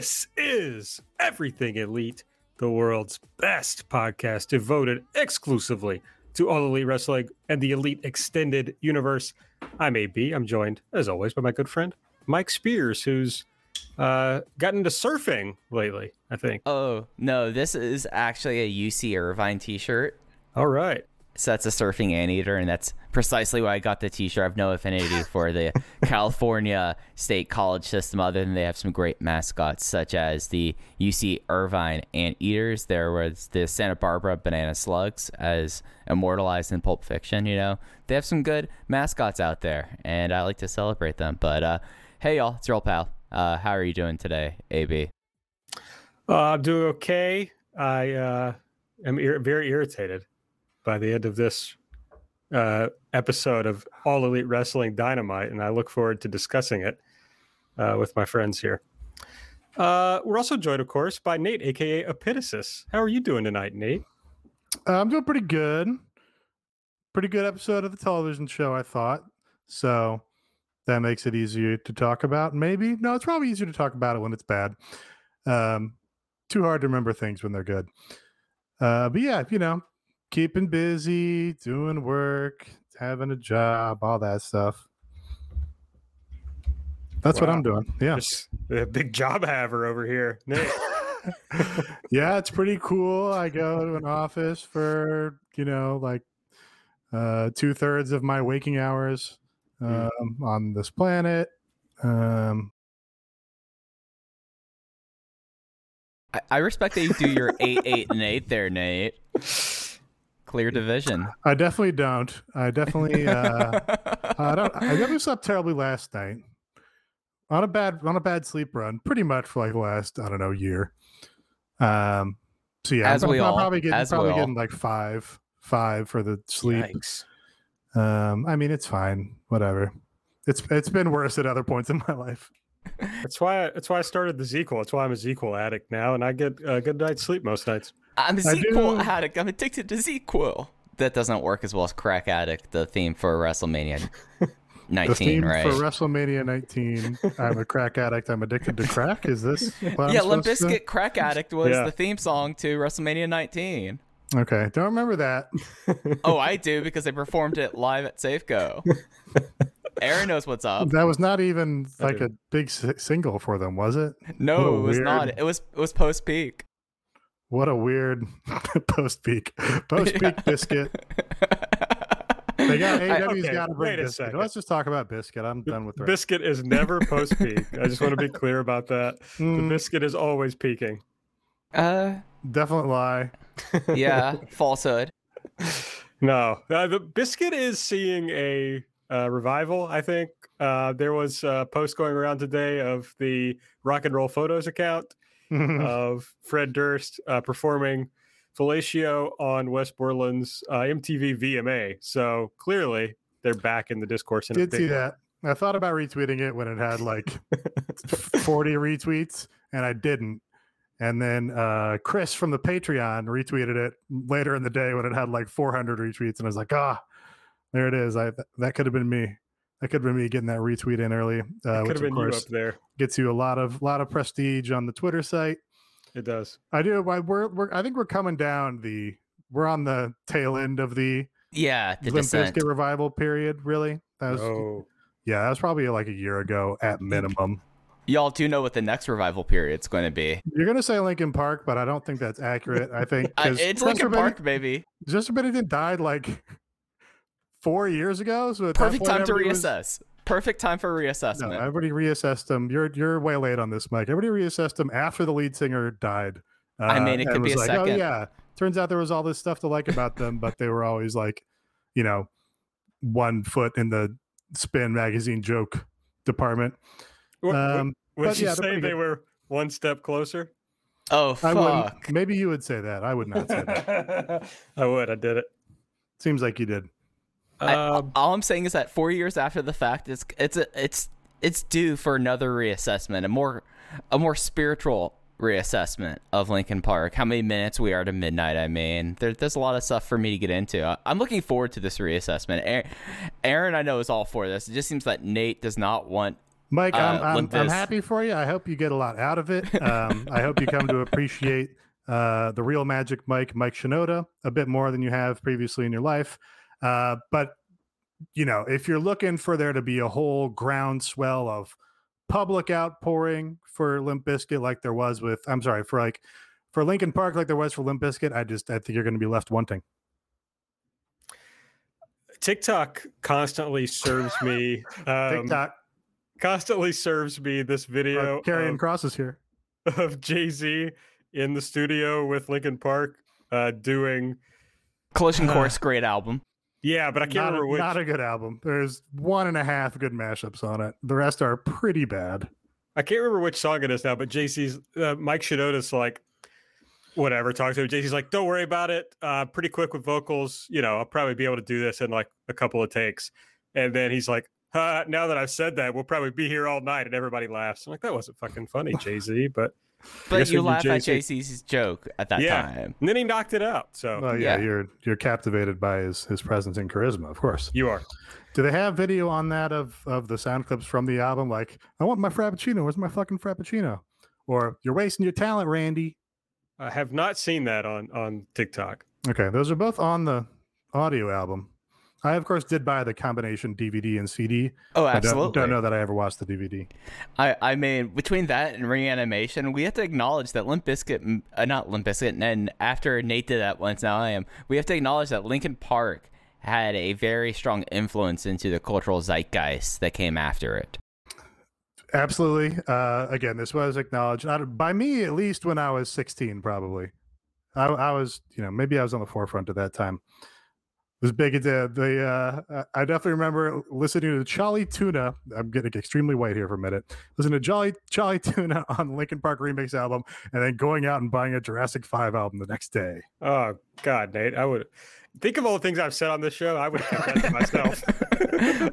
This is Everything Elite, the world's best podcast devoted exclusively to all elite wrestling and the elite extended universe. I'm AB. I'm joined, as always, by my good friend Mike Spears, who's uh, gotten into surfing lately, I think. Oh, no, this is actually a UC Irvine t shirt. All right. So that's a surfing anteater, and that's precisely why I got the T-shirt. I have no affinity for the California State College system, other than they have some great mascots, such as the UC Irvine Anteaters. There was the Santa Barbara Banana Slugs, as immortalized in Pulp Fiction. You know, they have some good mascots out there, and I like to celebrate them. But uh, hey, y'all, it's your old pal. Uh, how are you doing today, AB? Uh, I'm doing okay. I uh, am ir- very irritated by the end of this uh, episode of All Elite Wrestling Dynamite, and I look forward to discussing it uh, with my friends here. Uh, we're also joined, of course, by Nate, aka Epitasis. How are you doing tonight, Nate? Uh, I'm doing pretty good. Pretty good episode of the television show, I thought. So that makes it easier to talk about. Maybe no, it's probably easier to talk about it when it's bad. Um, too hard to remember things when they're good. Uh, but yeah, you know, keeping busy, doing work, having a job, all that stuff. That's wow. what I'm doing. Yeah. Just a big job haver over here. Nick. yeah, it's pretty cool. I go to an office for, you know, like uh, two thirds of my waking hours um, mm. on this planet. Um, I, I respect that you do your eight, eight, and eight there, Nate. Clear division. I definitely don't. I definitely. Uh, I don't. I never slept terribly last night. On a bad on a bad sleep run, pretty much for like the last I don't know year. Um. So yeah, as I'm, we I'm all, probably getting as probably we getting like five five for the sleep. Yikes. Um. I mean, it's fine. Whatever. It's it's been worse at other points in my life. That's why. I, that's why I started the ZzzQuil. That's why I'm a ZzzQuil addict now, and I get a good night's sleep most nights. I'm a ZzzQuil addict. I'm addicted to ZzzQuil. That doesn't work as well as Crack Addict, the theme for WrestleMania 19, the theme right? For WrestleMania 19, I'm a crack addict. I'm addicted to crack. Is this? yeah, Limp Bizkit Crack Addict was yeah. the theme song to WrestleMania 19. Okay, don't remember that. oh, I do because they performed it live at Safeco. Aaron knows what's up. That was not even like a big single for them, was it? No, oh, it was weird... not. It was it was post peak. What a weird post peak. Post peak yeah. biscuit. They got AEW's okay, got to bring biscuit. Let's just talk about biscuit. I'm done with the biscuit is never post peak. I just want to be clear about that. Mm. The biscuit is always peaking. Uh, definite lie. yeah, falsehood. No, uh, the biscuit is seeing a uh, revival. I think uh, there was a post going around today of the Rock and Roll Photos account of Fred Durst uh, performing Fellatio on Wes Borland's uh, MTV VMA. So clearly they're back in the discourse. In Did see that. I thought about retweeting it when it had like 40 retweets and I didn't. And then uh, Chris from the Patreon retweeted it later in the day when it had like 400 retweets. And I was like, ah, there it is. I That could have been me. That could have been me getting that retweet in early. Uh, which of course up there. Gets you a lot of lot of prestige on the Twitter site. It does. I do. We're, we're I think we're coming down the. We're on the tail end of the. Yeah, the Limp descent. Bizkit revival period. Really, that was. Oh. Yeah, that was probably like a year ago at minimum. Y'all do know what the next revival period's going to be. You're going to say Linkin Park, but I don't think that's accurate. I think uh, it's Linkin Park, baby. Chester Bennington died like four years ago. So perfect time to reassess. Was, perfect time for reassessment. No, everybody reassessed them. You're you're way late on this, Mike. Everybody reassessed them after the lead singer died. Uh, I mean, it could be a like, second. Oh yeah, turns out there was all this stuff to like about them, but they were always like, you know, one foot in the Spin magazine joke department. What- what- Um, would but you yeah, they're say they good. were one step closer? Oh I fuck! Maybe you would say that. I would not say that. I would. I did it. Seems like you did. I- Um, all I'm saying is that four years after the fact, it's it's a, it's it's due for another reassessment, a more a more spiritual reassessment of Linkin Park. How many minutes we are to midnight? I mean, there, there's a lot of stuff for me to get into. I, I'm looking forward to this reassessment. Aaron, Aaron, I know is all for this. It just seems that Nate does not want. Mike, I'm, Uh, I'm, I'm happy for you. I hope you get a lot out of it. Um, I hope you come to appreciate uh, the real Magic Mike, Mike Shinoda, a bit more than you have previously in your life. Uh, but, you know, if you're looking for there to be a whole groundswell of public outpouring for Limp Bizkit like there was with, I'm sorry, for like, for Linkin Park like there was for Limp Bizkit, I just, I think you're going to be left wanting. TikTok constantly serves me. Um, TikTok, constantly serves me this video uh, carrying crosses here. of Jay Z in the studio with Linkin Park uh, doing. Collision Uh, Course, great album. Yeah, but I can't not, remember a, which. not a good album. There's one and a half good mashups on it. The rest are pretty bad. I can't remember which song it is now, but Jay Z's uh, Mike Shinoda's like, whatever, talks to him. Jay Z's like, don't worry about it. Uh, pretty quick with vocals. You know, I'll probably be able to do this in like a couple of takes. And then he's like, huh, now that I've said that, we'll probably be here all night. And everybody laughs. I'm like, that wasn't fucking funny, Jay Z. But But you laugh you're at Jay Z's joke at that Yeah. time. and then he knocked it out. So Well, yeah, Yeah. you're you're captivated by his his presence and charisma, of course. you are. Do they have video on that of of the sound clips from the album? Like, I want my frappuccino. Where's my fucking frappuccino? Or you're wasting your talent, Randy. I have not seen that on on TikTok. Okay, those are both on the audio album. I of course did buy the combination DVD and CD. Oh, I absolutely. don't, don't know that I ever watched the DVD. I, I mean, between that and reanimation, we have to acknowledge that Limp Bizkit, uh, not Limp Bizkit, and after Nate did that once, now I am, we have to acknowledge that Linkin Park had a very strong influence into the cultural zeitgeist that came after it. Absolutely. Uh, again, this was acknowledged not by me at least when I was 16, probably. I, I was, you know, maybe I was on the forefront at that time. It was big. The, the uh, I definitely remember listening to Charlie Tuna. I'm getting extremely white here for a minute. Listening to Jolly Charlie Tuna on Linkin Park remix album, and then going out and buying a Jurassic Five album the next day. Oh God, Nate, I would think of all the things I've said on this show. I would have kept that to myself.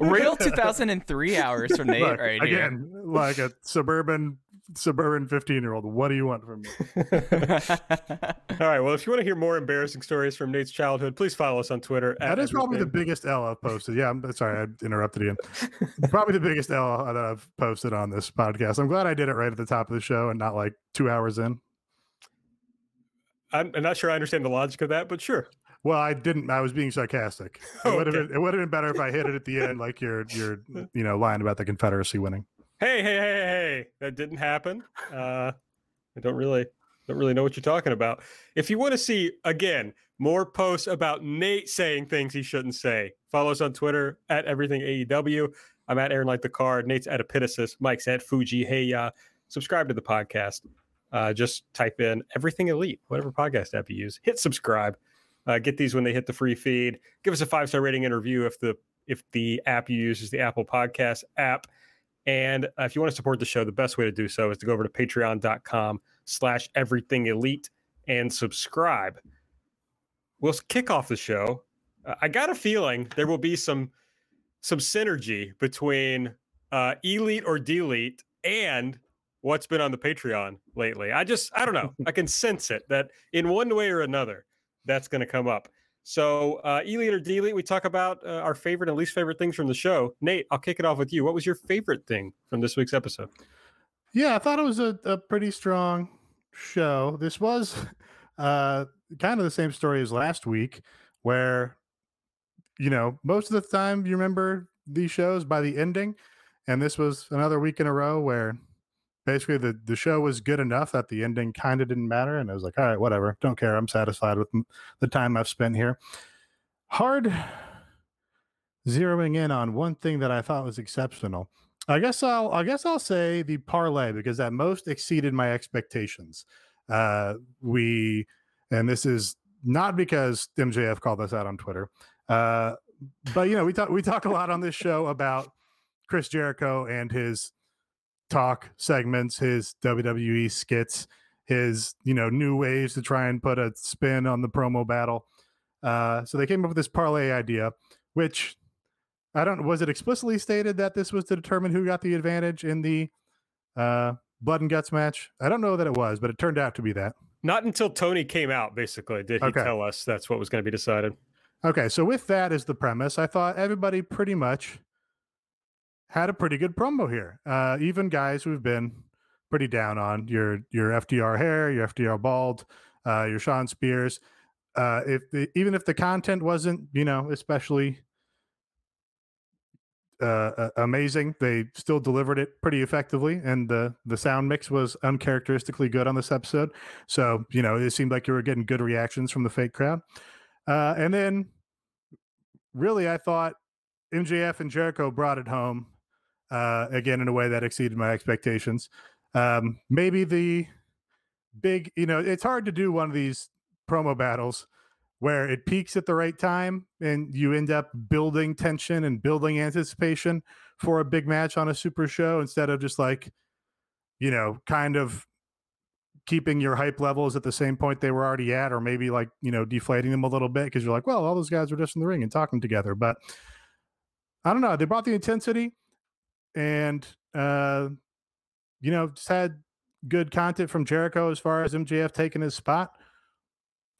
Real 2003 hours from Nate Look, right here. again, like a suburban suburban 15 year old. What do you want from me? All right. Well, if you want to hear more embarrassing stories from Nate's childhood, please follow us on Twitter. at That is probably the biggest L I've posted. Yeah, I'm sorry, I interrupted you. probably the biggest L that I've posted on this podcast. I'm glad I did it right at the top of the show and not like two hours in. I'm, I'm not sure I understand the logic of that, but sure. Well, I didn't. I was being sarcastic. It would have Okay. been. It would have been better if I hit it at the end, like you're, you're, you know, lying about the Confederacy winning. Hey, hey, hey, hey! That didn't happen. Uh, I don't really, don't really know what you're talking about. If you want to see again more posts about Nate saying things he shouldn't say, follow us on Twitter at everything AEW. I'm at Aaron like the card. Nate's at Epitasis. Mike's at Fuji. Hey, ya! subscribe to the podcast. Uh, just type in everything elite, whatever podcast app you use. Hit subscribe. Uh, get these when they hit the free feed. Give us a five star rating and review if the if the app you use is the Apple Podcast app. And uh, if you want to support the show, the best way to do so is to go over to patreon.com slash everything elite and subscribe. We'll kick off the show. Uh, I got a feeling there will be some some synergy between uh, elite or delete and what's been on the Patreon lately. I just I don't know. I can sense it that in one way or another that's going to come up. So, uh, elite or delete, we talk about uh, our favorite and least favorite things from the show. Nate, I'll kick it off with you. What was your favorite thing from this week's episode? Yeah, I thought it was a, a pretty strong show. This was uh, kind of the same story as last week, where, you know, most of the time you remember these shows by the ending. And this was another week in a row where basically the, the show was good enough that the ending kind of didn't matter. And I was like, all right, whatever. Don't care. I'm satisfied with the time I've spent here. Hard zeroing in on one thing that I thought was exceptional. I guess I'll I guess I'll say the parlay because that most exceeded my expectations. Uh, we and this is not because MJF called us out on Twitter, uh, but you know we talk we talk a lot on this show about Chris Jericho and his talk segments, his WWE skits, his you know new ways to try and put a spin on the promo battle. Uh, so they came up with this parlay idea, which I don't was it explicitly stated that this was to determine who got the advantage in the uh, blood and guts match? I don't know that it was, but it turned out to be that. Not until Tony came out, basically, did he Okay. tell us that's what was going to be decided. Okay, so with that as the premise, I thought everybody pretty much had a pretty good promo here. Uh, even guys who've been pretty down on your your FTR hair, your FTR bald, uh, your Shawn Spears. Uh, if the, even if the content wasn't, you know, especially uh, amazing, they still delivered it pretty effectively, and the the sound mix was uncharacteristically good on this episode. So you know, it seemed like you were getting good reactions from the fake crowd. Uh, and then, really, I thought MJF and Jericho brought it home uh, again in a way that exceeded my expectations. Um, maybe the big, you know, it's hard to do one of these promo battles where it peaks at the right time and you end up building tension and building anticipation for a big match on a super show instead of just like, you know, kind of keeping your hype levels at the same point they were already at, or maybe like, you know, deflating them a little bit because you're like, well, all those guys were just in the ring and talking together. But I don't know. They brought the intensity and, uh, you know, just had good content from Jericho as far as MJF taking his spot.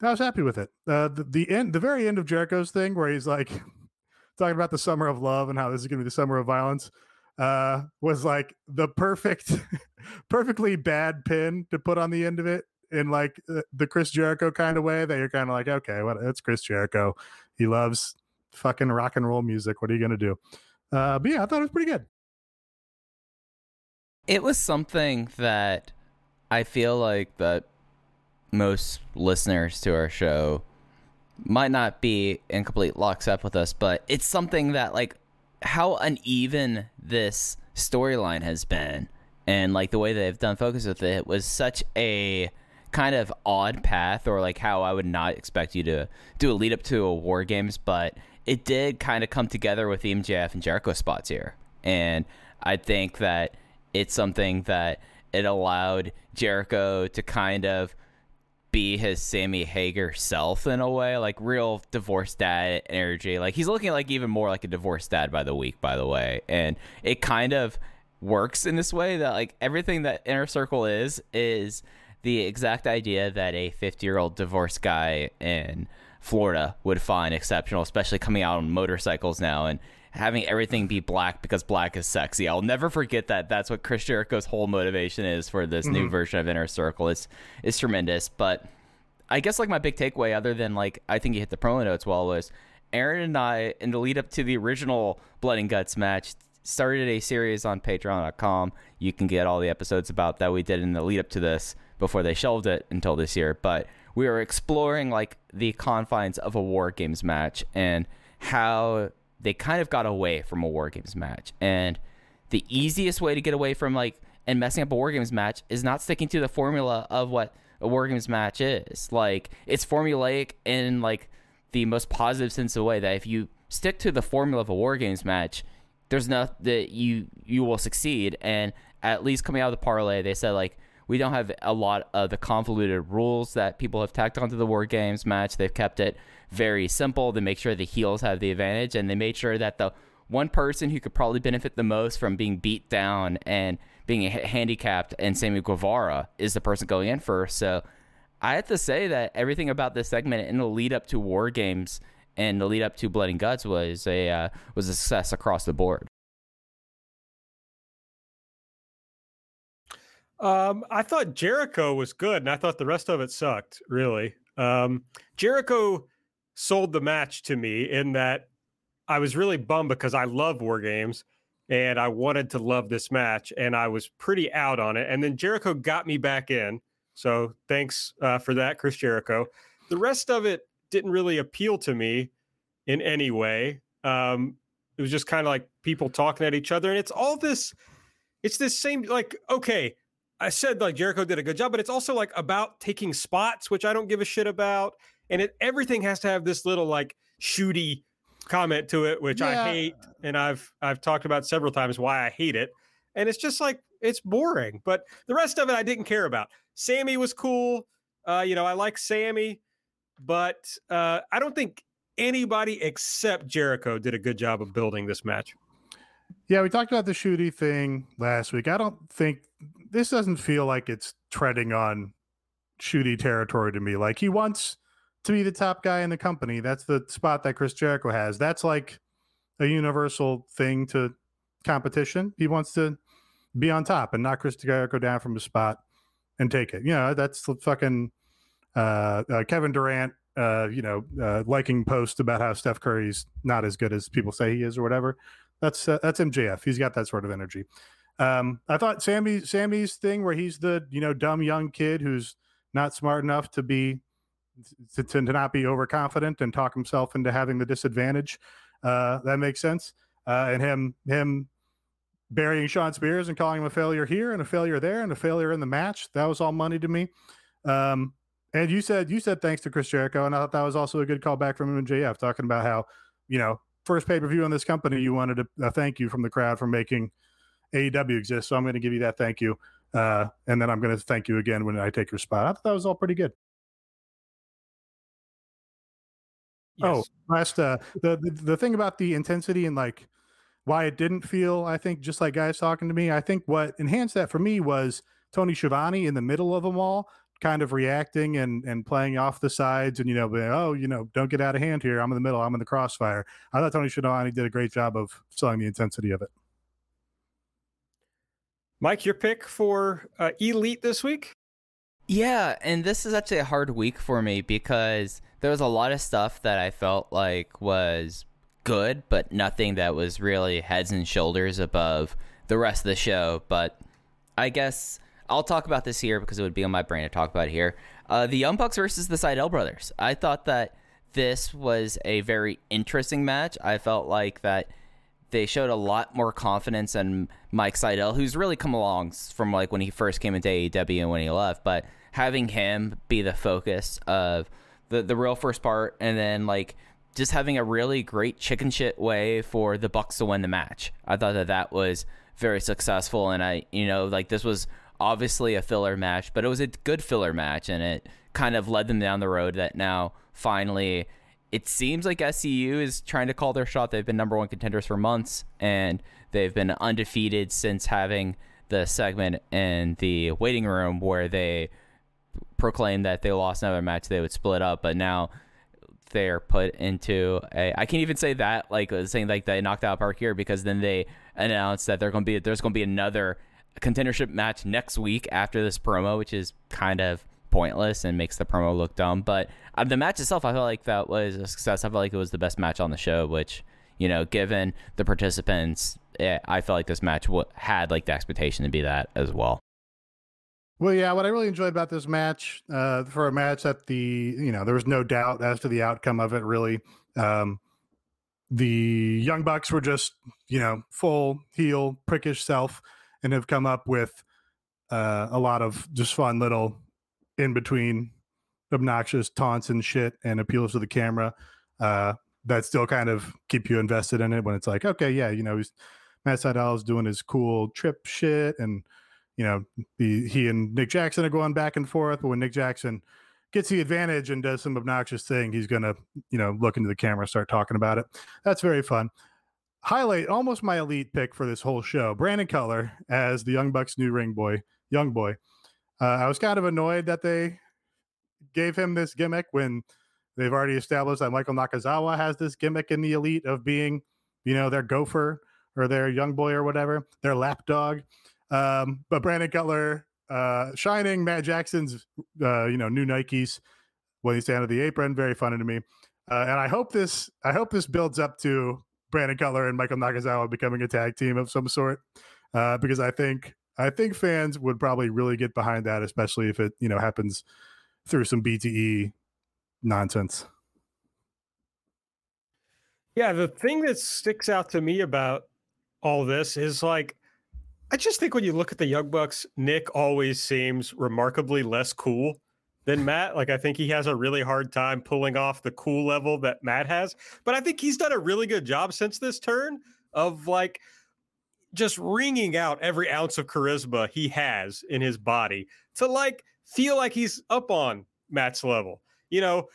I was happy with it. Uh, the, the end, the very end of Jericho's thing, where he's like talking about the summer of love and how this is going to be the summer of violence, uh, was like the perfect, perfectly bad pin to put on the end of it in like the Chris Jericho kind of way that you're kind of like, okay, what? It's Chris Jericho. He loves fucking rock and roll music. What are you going to do? Uh, but yeah, I thought it was pretty good. It was something that I feel like that most listeners to our show might not be in complete lockstep with us, but it's something that like how uneven this storyline has been and like the way they've done focus with it was such a kind of odd path or like how I would not expect you to do a lead up to a war games, but it did kind of come together with MJF and Jericho spots here. And I think that it's something that it allowed Jericho to kind of be his Sammy Hagar self in a way, like real divorced dad energy. Like he's looking like even more like a divorced dad by the week, by the way. And it kind of works in this way that like everything that Inner Circle is is the exact idea that a 50 year old divorced guy in Florida would find exceptional, especially coming out on motorcycles now and having everything be black because black is sexy. I'll never forget that. That's what Chris Jericho's whole motivation is for this new mm-hmm. version of Inner Circle. It's it's tremendous. But I guess like my big takeaway, other than like I think you hit the promo notes well, was Aaron and I in the lead up to the original Blood and Guts match started a series on Patreon.com. You can get all the episodes about that we did in the lead up to this before they shelved it until this year. But we were exploring like the confines of a War Games match and how they kind of got away from a War Games match. And the easiest way to get away from like and messing up a War Games match is not sticking to the formula of what a War Games match is. Like it's formulaic in like the most positive sense of the way that if you stick to the formula of a War Games match, there's no that you you will succeed. And at least coming out of the parlay, they said like we don't have a lot of the convoluted rules that people have tacked onto the War Games match. They've kept it very simple. They make sure the heels have the advantage, and they made sure that the one person who could probably benefit the most from being beat down and being handicapped and Sammy Guevara is the person going in first. So I have to say that everything about this segment in the lead up to War Games and the lead up to Blood and Guts was a uh, was a success across the board. Um, I thought Jericho was good, and I thought the rest of it sucked. Really, um, Jericho sold the match to me in that I was really bummed because I love war games and I wanted to love this match, and I was pretty out on it. And then Jericho got me back in, so thanks uh, for that, Chris Jericho. The rest of it didn't really appeal to me in any way. Um, it was just kind of like people talking at each other, and it's all this. It's this same like okay. I said like Jericho did a good job, but it's also like about taking spots, which I don't give a shit about. And it everything has to have this little like shooty comment to it, which Yeah. I hate. And I've I've talked about several times why I hate it. And it's just like it's boring. But the rest of it, I didn't care about. Sammy was cool. Uh, you know, I like Sammy, but uh, I don't think anybody except Jericho did a good job of building this match. Yeah, we talked about the shooty thing last week. I don't think this doesn't feel like it's treading on shooty territory to me. Like he wants to be the top guy in the company. That's the spot that Chris Jericho has. That's like a universal thing to competition. He wants to be on top and knock Chris Jericho down from the spot and take it. You know, that's the fucking uh, uh, Kevin Durant. Uh, you know, uh, liking post about how Steph Curry's not as good as people say he is, or whatever. That's uh, that's MJF. He's got that sort of energy. Um, I thought Sammy Sammy's thing where he's the you know dumb young kid who's not smart enough to be to, to not be overconfident and talk himself into having the disadvantage. Uh, that makes sense. Uh, and him him burying Shawn Spears and calling him a failure here and a failure there and a failure in the match. That was all money to me. Um, and you said you said thanks to Chris Jericho, and I thought that was also a good callback from him and JF talking about how you know first pay per view in this company, you wanted a, thank you from the crowd for making AEW exist. So I'm going to give you that thank you, uh, and then I'm going to thank you again when I take your spot. I thought that was all pretty good. Yes. Oh, last uh, the, the the thing about the intensity and like why it didn't feel, I think, just like guys talking to me. I think what enhanced that for me was Tony Schiavone in the middle of them all, kind of reacting and and playing off the sides, and you know, being, oh, you know, don't get out of hand here. I'm in the middle. I'm in the crossfire. I thought Tony Schiavone did a great job of selling the intensity of it. Mike, your pick for uh, Elite this week? Yeah, and this is actually a hard week for me because there was a lot of stuff that I felt like was good, but nothing that was really heads and shoulders above the rest of the show. But I guess I'll talk about this here because it would be on my brain to talk about here. Uh, the Young Bucks versus the Sydal brothers. I thought that this was a very interesting match. I felt like that they showed a lot more confidence in Mike Sydal, who's really come along from like when he first came into AEW and when he left. But having him be the focus of the the real first part, and then like just having a really great chicken shit way for the Bucks to win the match. I thought that that was very successful, and I you know like this was obviously a filler match, but it was a good filler match, and it kind of led them down the road that now finally it seems like SCU is trying to call their shot. They've been number one contenders for months, and they've been undefeated since having the segment in the waiting room where they proclaimed that they lost another match, they would split up. But now they're put into a. I can't even say that like uh, saying like they knocked out Park here because then they announced that they're going to be there's going to be another contendership match next week after this promo, which is kind of pointless and makes the promo look dumb. But uh, the match itself, I felt like that was a success. I felt like it was the best match on the show, which you know, given the participants, it, eh, I felt like this match w- had like the expectation to be that as well. Well, yeah, what I really enjoyed about this match, uh, for a match that the, you know, there was no doubt as to the outcome of it, really. Um, the Young Bucks were just, you know, full heel, prickish self and have come up with uh, a lot of just fun little in between obnoxious taunts and shit and appeals to the camera uh, that still kind of keep you invested in it when it's like, okay, yeah, you know, he's Matt is doing his cool trip shit and you know, the, he and Nick Jackson are going back and forth. But when Nick Jackson gets the advantage and does some obnoxious thing, he's going to, you know, look into the camera, start talking about it. That's very fun. Highlight almost my elite pick for this whole show Brandon Cutler as the Young Bucks new ring boy, young boy. Uh, I was kind of annoyed that they gave him this gimmick when they've already established that Michael Nakazawa has this gimmick in the elite of being, you know, their gopher or their young boy or whatever, their lapdog. Um, but Brandon Cutler uh, shining Matt Jackson's, uh, you know, new Nikes when he's down at the apron. Very funny to me. Uh, and I hope this, I hope this builds up to Brandon Cutler and Michael Nakazawa becoming a tag team of some sort, uh, because I think, I think fans would probably really get behind that, especially if it, you know, happens through some BTE nonsense. Yeah, the thing that sticks out to me about all this is like I just think when you look at the Young Bucks, Nick always seems remarkably less cool than Matt. Like I think he has a really hard time pulling off the cool level that Matt has. But I think he's done a really good job since this turn of like just wringing out every ounce of charisma he has in his body to like feel like he's up on Matt's level. You know,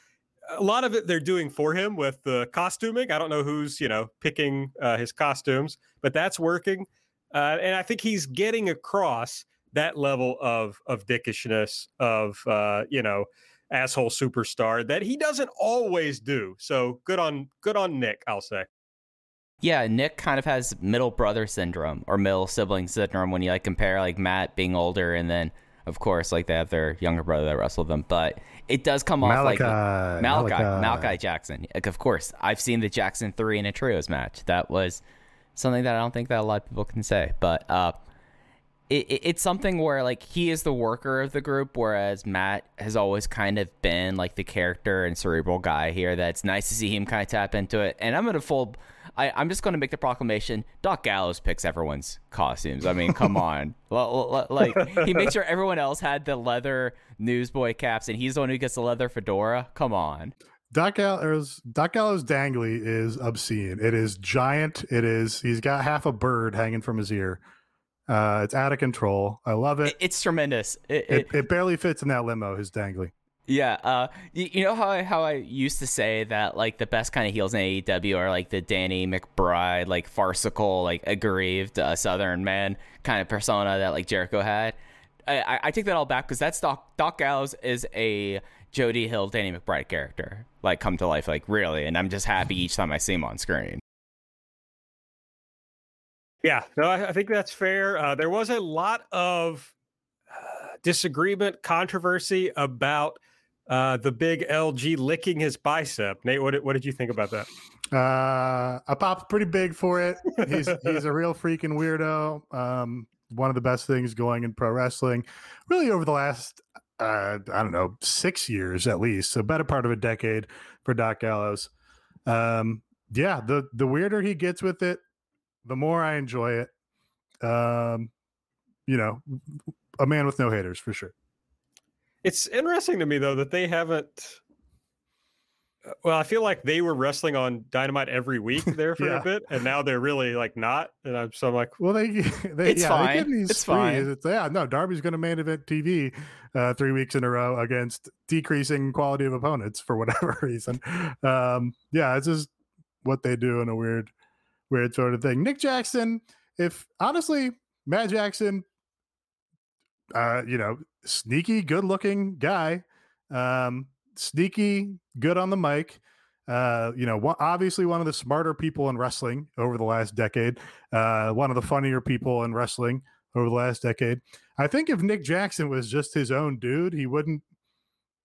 a lot of it they're doing for him with the costuming. I don't know who's you know picking uh, his costumes, but that's working, uh, and I think he's getting across that level of of dickishness of uh, you know asshole superstar that he doesn't always do. So good on good on Nick, I'll say. Yeah, Nick kind of has middle brother syndrome or middle sibling syndrome when you like compare like Matt being older and then of course like they have their younger brother that wrestled them, but it does come off like Malachi, Malachi, Malachi. Malachi Jackson. Like, of course, I've seen the Jackson three in a trios match. That was something that I don't think that a lot of people can say, but uh, it, it, it's something where like he is the worker of the group, whereas Matt has always kind of been like the character and cerebral guy here. That's nice to see him kind of tap into it. And I'm gonna full. I, I'm just going to make the proclamation. Doc Gallows picks everyone's costumes. I mean, come on, like he makes sure everyone else had the leather newsboy caps, and he's the one who gets the leather fedora. Come on. Doc Gallows, Doc Gallows dangly is obscene. It is giant. It is. He's got half a bird hanging from his ear. Uh, it's out of control. I love it. It- it's tremendous. It, It, it, it barely fits in that limo. His dangly. Yeah, uh, you, you know how I, how I used to say that like the best kind of heels in AEW are like the Danny McBride, like farcical, like aggrieved uh, Southern man kind of persona that like Jericho had. I, I, I take that all back because that's Doc Doc Gallows is a Jody Hill, Danny McBride character, like come to life, like really, and I'm just happy each time I see him on screen. Yeah, no, I, I think that's fair. Uh, there was a lot of uh, disagreement, controversy about uh, the big LG licking his bicep. Nate, what did, what did you think about that? Uh, I popped pretty big for it. He's he's a real freaking weirdo. Um, one of the best things going in pro wrestling, really over the last uh, I don't know six years at least, so better part of a decade for Doc Gallows. Um, yeah, the the weirder he gets with it, the more I enjoy it. Um, you know, a man with no haters for sure. It's interesting to me though that they haven't. Uh, Well, I feel like they were wrestling on Dynamite every week there for Yeah. a bit, and now they're really like not. And I'm so I'm like, Well, they, they It's yeah, fine. They get these It's free. fine. It's, yeah, no, Darby's going to main event TV uh, three weeks in a row against decreasing quality of opponents for whatever reason. Um, yeah, it's just what they do in a weird, weird sort of thing. Nick Jackson, if honestly, Matt Jackson, uh, you know, sneaky, good-looking guy, um, sneaky, good on the mic. Uh, you know, obviously one of the smarter people in wrestling over the last decade uh, one of the funnier people in wrestling over the last decade. I think if Nick Jackson was just his own dude, he wouldn't,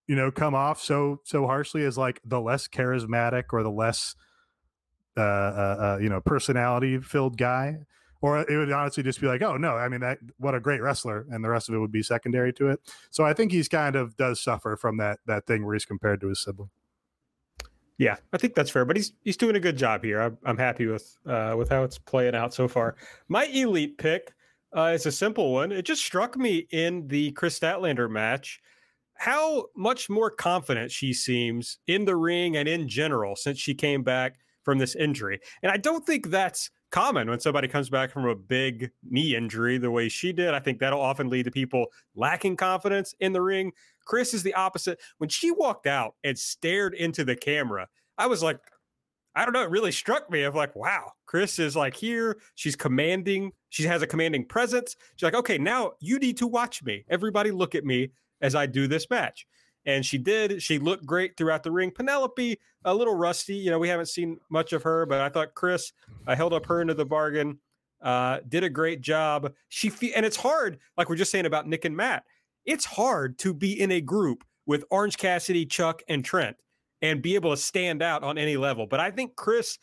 you know, come off so so harshly as like the less charismatic or the less, uh, uh, uh you know, personality filled guy. Or it would honestly just be like, oh no, I mean that what a great wrestler, and the rest of it would be secondary to it. So I think he's kind of does suffer from that that thing where he's compared to his sibling. yeah, I think that's fair. But he's he's doing a good job here. I'm, I'm happy with uh, with how it's playing out so far. My elite pick uh, is a simple one. It just struck me in the Kris Statlander match how much more confident she seems in the ring and in general since she came back from this injury. And I don't think that's common when somebody comes back from a big knee injury the way she did. I think that'll often lead to people lacking confidence in the ring. Kris is the opposite. When she walked out and stared into the camera, I was like, I don't know, it really struck me of like, wow, Kris is like here. She's commanding, she has a commanding presence. She's like, okay, now you need to watch me. Everybody look at me as I do this match. And she did. She looked great throughout the ring. Penelope, a little rusty. You know, we haven't seen much of her, but I thought Kris, I held up her into the bargain, uh, did a great job. She fe- and it's hard, like we're just saying about Nick and Matt. It's hard to be in a group with Orange Cassidy, Chuck, and Trent and be able to stand out on any level. But I think Kris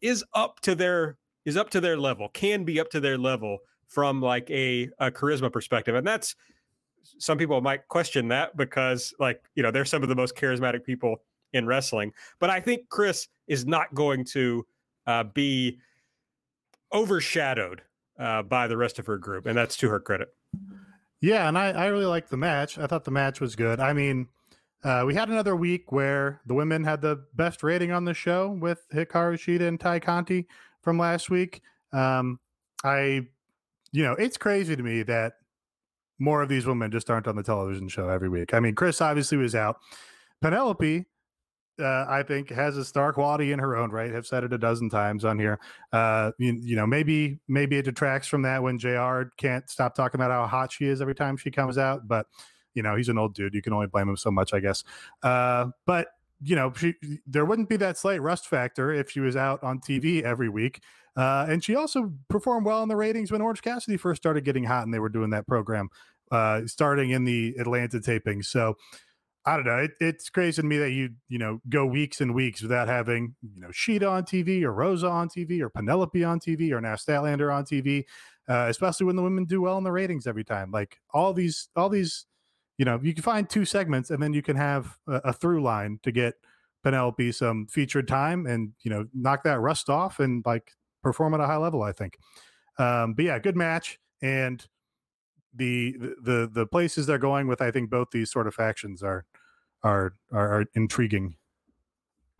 is up to their is up to their level, can be up to their level from like a, a charisma perspective. And that's some people might question that because like, you know, they're some of the most charismatic people in wrestling. But I think Kris is not going to uh, be overshadowed uh, by the rest of her group. And that's to her credit. Yeah, and I, I really liked the match. I thought the match was good. I mean, uh, we had another week where the women had the best rating on the show with Hikaru Shida and Tay Conti from last week. Um, I, you know, it's crazy to me that more of these women just aren't on the television show every week. I mean, Kris obviously was out. Penelope, uh, I think, has a star quality in her own right. Have said it a dozen times on here. Uh, you, you know, maybe maybe it detracts from that when Jr. can't stop talking about how hot she is every time she comes out. But you know, he's an old dude. You can only blame him so much, I guess. Uh, but you know, she, there wouldn't be that slight rust factor if she was out on TV every week. Uh, and she also performed well in the ratings when Orange Cassidy first started getting hot and they were doing that program uh, starting in the Atlanta taping. So I don't know. It, it's crazy to me that you, you know, go weeks and weeks without having, you know, Shida on TV or Rosa on TV or Penelope on TV or now Statlander on TV, uh, especially when the women do well in the ratings every time. Like all these, all these you know, you can find two segments and then you can have a, a through line to get Penelope some featured time and, you know, knock that rust off and like perform at a high level, I think. Um, but yeah, good match. And the, the, the places they're going with, I think both these sort of factions are, are, are, are intriguing.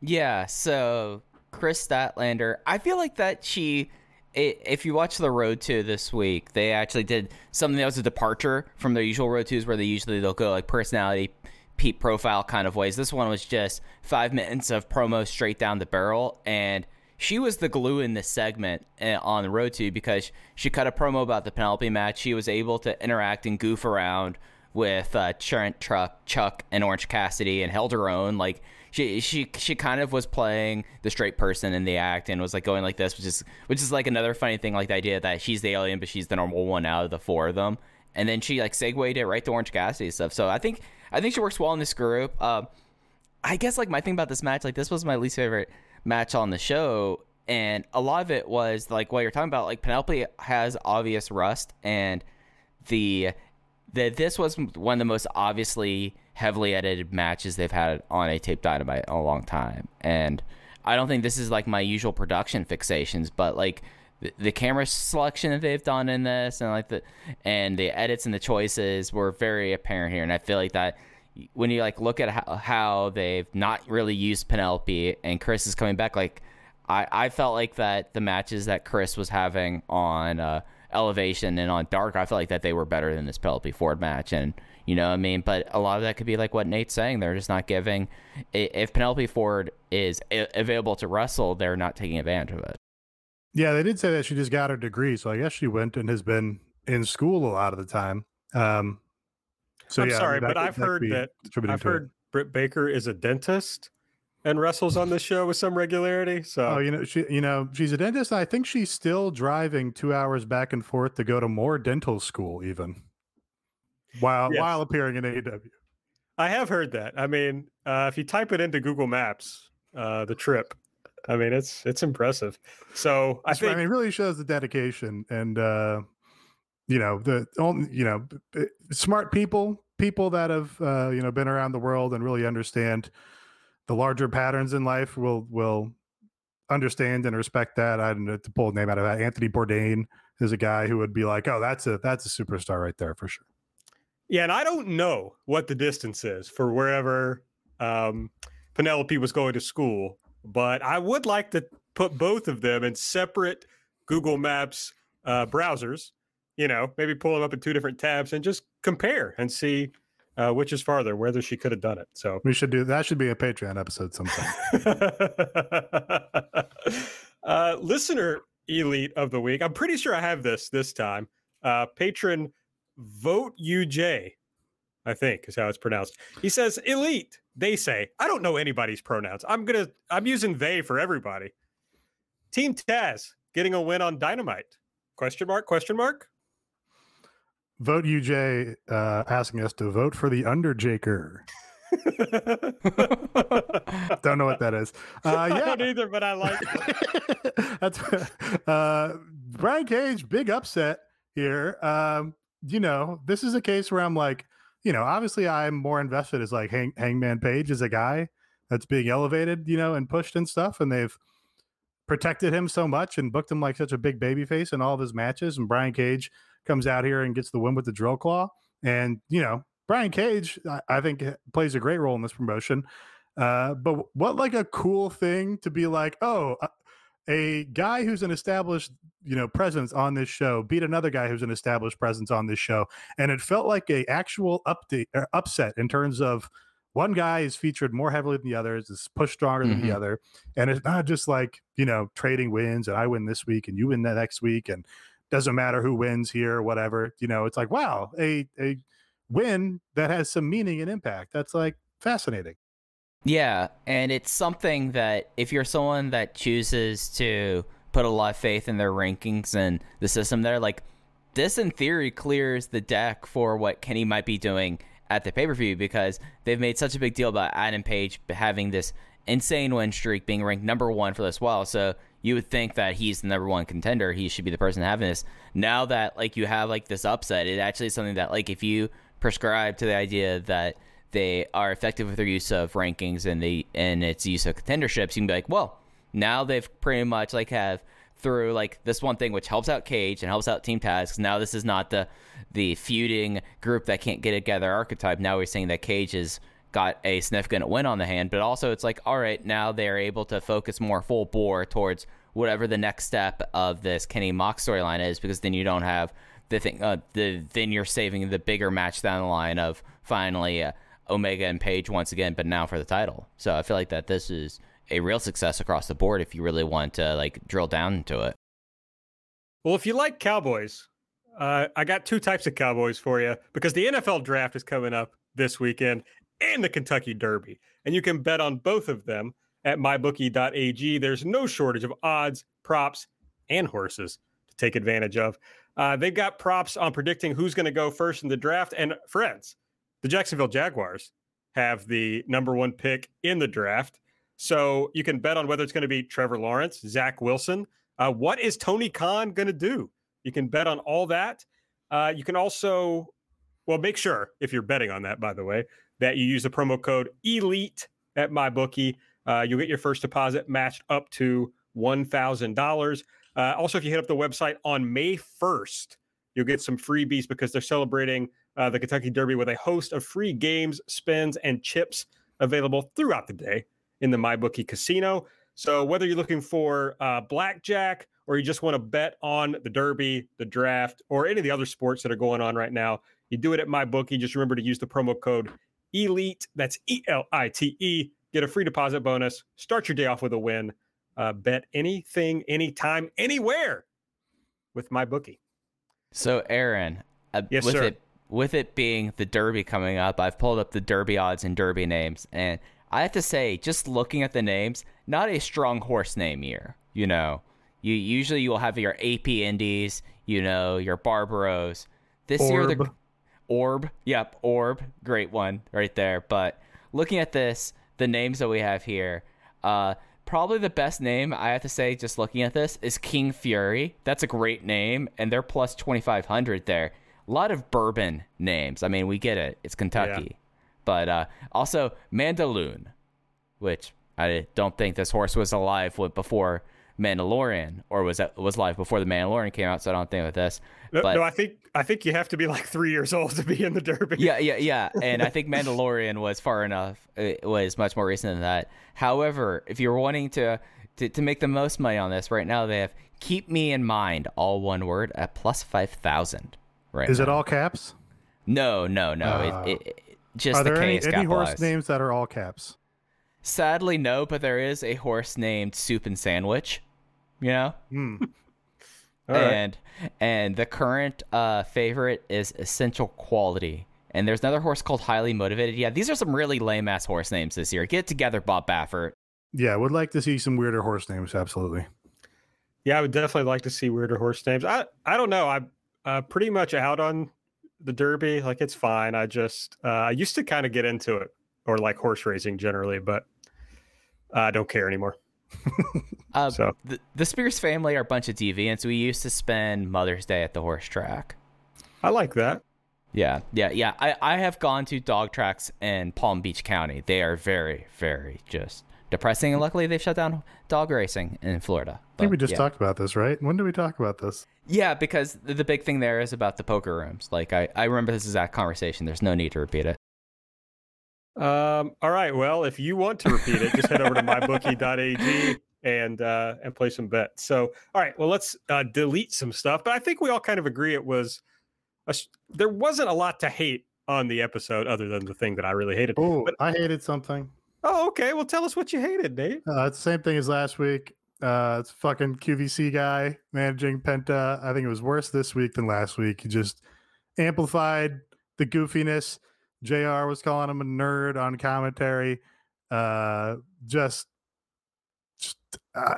Yeah. So Kris Statlander, I feel like that she, if you watch the road to this week, they actually did something that was a departure from their usual road twos, where they usually they'll go like personality, peep profile kind of ways. This one was just five minutes of promo straight down the barrel, and she was the glue in this segment eh, on the road to because she cut a promo about the Penelope match. She was able to interact and goof around with uh, Trent Truck, Chuck, and Orange Cassidy, and held her own like she she she kind of was playing the straight person in the act and was like going like this, which is which is like another funny thing, like the idea that she's the alien but she's the normal one out of the four of them. And then she like segued it right to Orange Cassidy stuff. So I think I think she works well in this group. Uh, I guess like my thing about this match, like this was my least favorite match on the show, and a lot of it was like what you're talking about. Like Penelope has obvious rust, and the that this was one of the most obviously heavily edited matches they've had on a tape dynamite in a long time. And I don't think this is like my usual production fixations, but like the, the camera selection that they've done in this and like the and the edits and the choices were very apparent here. And I feel like that when you like look at how, how they've not really used Penelope and Kris is coming back, like I, I felt like that the matches that Kris was having on uh, Elevation and on Dark, I felt like that they were better than this Penelope Ford match. And you know what I mean? But a lot of that could be like what Nate's saying. They're just not giving. If Penelope Ford is available to wrestle, they're not taking advantage of it. Yeah, they did say that she just got her degree, so I guess she went and has been in school a lot of the time. Um, so I'm yeah, sorry, but I've heard that I've heard it. Britt Baker is a dentist and wrestles on the show with some regularity. So, oh, you know, she, you know, she's a dentist. I think she's still driving two hours back and forth to go to more dental school, even while yes. while appearing in AEW. I have heard that. I mean, uh, if you type it into Google Maps, uh, the trip, I mean, it's it's impressive. So I think I mean, it really shows the dedication and uh, you know the only you know smart people, people that have uh, you know been around the world and really understand the larger patterns in life will will understand and respect that. I don't know to pull a name out of that. Anthony Bourdain is a guy who would be like, "Oh, that's a that's a superstar right there for sure." Yeah, and I don't know what the distance is for wherever um, Penelope was going to school, but I would like to put both of them in separate Google Maps uh, browsers. You know, maybe pull them up in two different tabs and just compare and see uh, which is farther, whether she could have done it. So we should do that. Should be a Patreon episode sometime. uh, listener elite of the week. I'm pretty sure I have this this time. Uh, patron Vote UJ, I think is how it's pronounced. He says elite. They say. I don't know anybody's pronouns. I'm gonna I'm using they for everybody. Team Taz getting a win on Dynamite. Question mark, question mark. Vote UJ uh, asking us to vote for the Underjaker. don't know what that is. Uh, yeah. I don't either, but I like it. That's uh, Brian Cage, big upset here. Um, you know, this is a case where I'm like, you know, obviously I'm more invested as like Hang, Hangman Page is a guy that's being elevated, you know, and pushed and stuff, and they've protected him so much and booked him like such a big baby face in all of his matches. And Brian Cage comes out here and gets the win with the drill claw, and you know, Brian Cage, I, I think plays a great role in this promotion. Uh, but what like a cool thing to be like, oh, uh, a guy who's an established you know presence on this show beat another guy who's an established presence on this show and it felt like a actual update uh, upset in terms of one guy is featured more heavily than the others is pushed stronger than Mhm. the other and it's not just like you know trading wins and i win this week and you win the next week and doesn't matter who wins here or whatever you know it's like wow a a win that has some meaning and impact that's like fascinating Yeah, and it's something that if you're someone that chooses to put a lot of faith in their rankings and the system there, like this in theory clears the deck for what Kenny might be doing at the pay per view because they've made such a big deal about Adam Page having this insane win streak, being ranked number one for this while. So you would think that he's the number one contender. He should be the person having this. Now that like you have like this upset, it actually is something that like if you prescribe to the idea that they are effective with their use of rankings and the and its use of contenderships, you can be like, well, now they've pretty much like have through like this one thing which helps out Cage and helps out Team Taz. Now this is not the the feuding group that can't get together archetype. Now we're saying that Cage has got a significant win on the hand, but also it's like, all right, now they're able to focus more full bore towards whatever the next step of this Kenny Mox storyline is, because then you don't have the thing. Uh, the then you're saving the bigger match down the line of finally uh, Omega and Page once again, but now for the title. So I feel like that this is a real success across the board if you really want to like drill down into it. Well, if you like Cowboys, uh, I got two types of Cowboys for you because the NFL draft is coming up this weekend and the Kentucky Derby. And you can bet on both of them at mybookie.ag. There's no shortage of odds, props, and horses to take advantage of. Uh, they've got props on predicting who's going to go first in the draft. And friends, the Jacksonville Jaguars have the number one pick in the draft. So you can bet on whether it's going to be Trevor Lawrence, Zach Wilson. Uh, what is Tony Khan going to do? You can bet on all that. Uh, you can also, well, make sure if you're betting on that, by the way, that you use the promo code ELITE at MyBookie. Uh, you'll get your first deposit matched up to $1,000. Uh, also, if you hit up the website on May 1st, you'll get some freebies because they're celebrating uh, the Kentucky Derby with a host of free games, spins, and chips available throughout the day in the MyBookie casino. So whether you're looking for uh, blackjack or you just want to bet on the Derby, the draft, or any of the other sports that are going on right now, you do it at MyBookie. Just remember to use the promo code ELITE. That's E L I T E. Get a free deposit bonus. Start your day off with a win. Uh, bet anything, anytime, anywhere with my bookie. So Aaron, uh, Yes, with sir. it with it being the Derby coming up, I've pulled up the Derby odds and Derby names, and I have to say, just looking at the names, not a strong horse name year. You know, you usually you will have your AP Indies, you know, your Barbaros. This year, the Orb. Yep, Orb, great one right there. But looking at this, the names that we have here, uh, probably the best name I have to say, just looking at this, is King Fury. That's a great name, and they're plus twenty five hundred there. A lot of bourbon names. I mean, we get it. It's Kentucky, but uh, also Mandaloun, which I don't think this horse was alive with before Mandalorian, or was that was live before the Mandalorian came out. So I don't think with this. No, But- no, I think I think you have to be like three years old to be in the Derby. yeah, yeah, yeah. And I think Mandalorian was far enough. It was much more recent than that. However, if you're wanting to, to to make the most money on this right now, they have Keepmeinmind, all one word at plus five thousand. Right? Is it all caps? No, no, no. Uh, it, it, it- just Are the there K any, any horse names that are all caps? Sadly, no. But there is a horse named Soup and Sandwich. You know. Hmm. All right. and and the current uh, favorite is Essential Quality. And there's another horse called Highly Motivated. Yeah, these are some really lame ass horse names this year. Get together, Bob Baffert. Yeah, would like to see some weirder horse names. Absolutely. Yeah, I would definitely like to see weirder horse names. I I don't know. I'm uh, pretty much out on the Derby. Like it's fine. I just uh, I used to kind of get into it or like horse racing generally, but I don't care anymore. Uh, So the, the Spears family are a bunch of deviants. We used to spend Mother's Day at the horse track. I like that. Yeah, yeah, yeah. I, I have gone to dog tracks in Palm Beach County. They are very, very just depressing. And luckily, they've shut down dog racing in Florida. I think we just yeah. talked about this, right? When did we talk about this? Yeah, because the, the big thing there is about the poker rooms. Like, I, I remember this exact conversation. There's no need to repeat it. Um, all right. Well, if you want to repeat it, just head over to mybookie.ag. and uh, and play some bets. So, all right, well, let's uh, delete some stuff. But I think we all kind of agree it was a, there wasn't a lot to hate on the episode other than the thing that I really hated. Oh, But- I hated something. oh, okay. Well, tell us what you hated, Nate. Uh, it's the same thing as last week. Uh, it's fucking QVC guy managing Penta. I think it was worse this week than last week. He just amplified the goofiness. JR was calling him a nerd on commentary. Uh, just, just uh,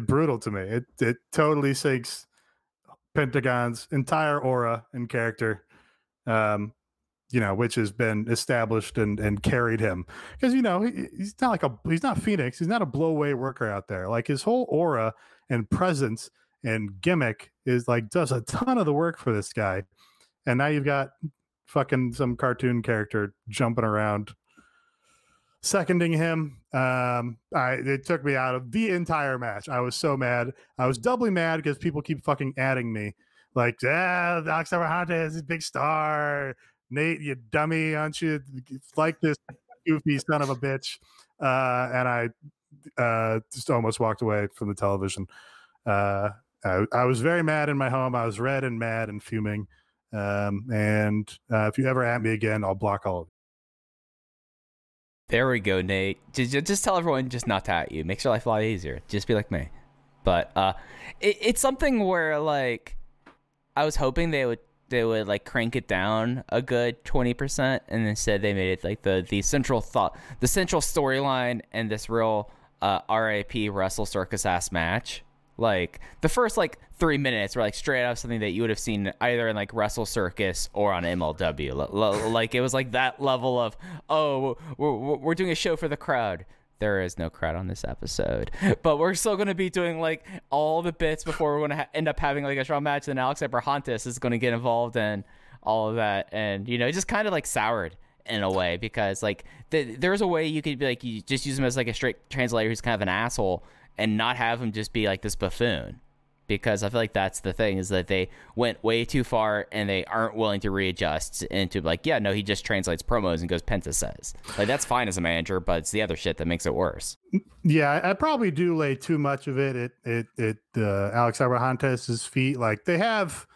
brutal to me. It it totally sinks Pentagon's entire aura and character. Um, you know, which has been established and and carried him because you know he, he's not like a he's not Phoenix. He's not a blowaway worker out there. Like his whole aura and presence and gimmick is like does a ton of the work for this guy. And now you've got fucking some cartoon character jumping around, seconding him. Um, I it took me out of the entire match. I was so mad. I was doubly mad because people keep fucking adding me. Like, yeah, Alex Abrahante is a big star. Nate, you dummy, aren't you? Like this goofy son of a bitch. Uh, and I uh, just almost walked away from the television. Uh, I, I was very mad in my home. I was red and mad and fuming. Um, and uh, if you ever at me again, I'll block all of you. There we go, Nate. Just, just tell everyone just not to at you. Makes your life a lot easier. Just be like me. But uh, it, it's something where like I was hoping they would they would like crank it down a good twenty percent, and instead they made it like the the central thought, the central storyline, and this real uh, RAP Wrestle Circus ass match. Like the first like three minutes were like straight of something that you would have seen either in like Wrestle Circus or on MLW. L- l- like it was like that level of oh we're, we're doing a show for the crowd. There is no crowd on this episode, but we're still to be doing like all the bits before we're to ha- end up having like a strong match. And Alex Abrahantes is to get involved in all of that, and you know, it just kind of like soured in a way because like th- there's a way you could be like you just use him as like a straight translator who's kind of an asshole and not have him just be like this buffoon because I feel like that's the thing is that they went way too far and they aren't willing to readjust into like yeah no he just translates promos and goes Penta says like that's fine as a manager but it's the other shit that makes it worse. Yeah, I, probably do lay too much of it at at, at uh, Alex Abrahantes' feet. Like they have,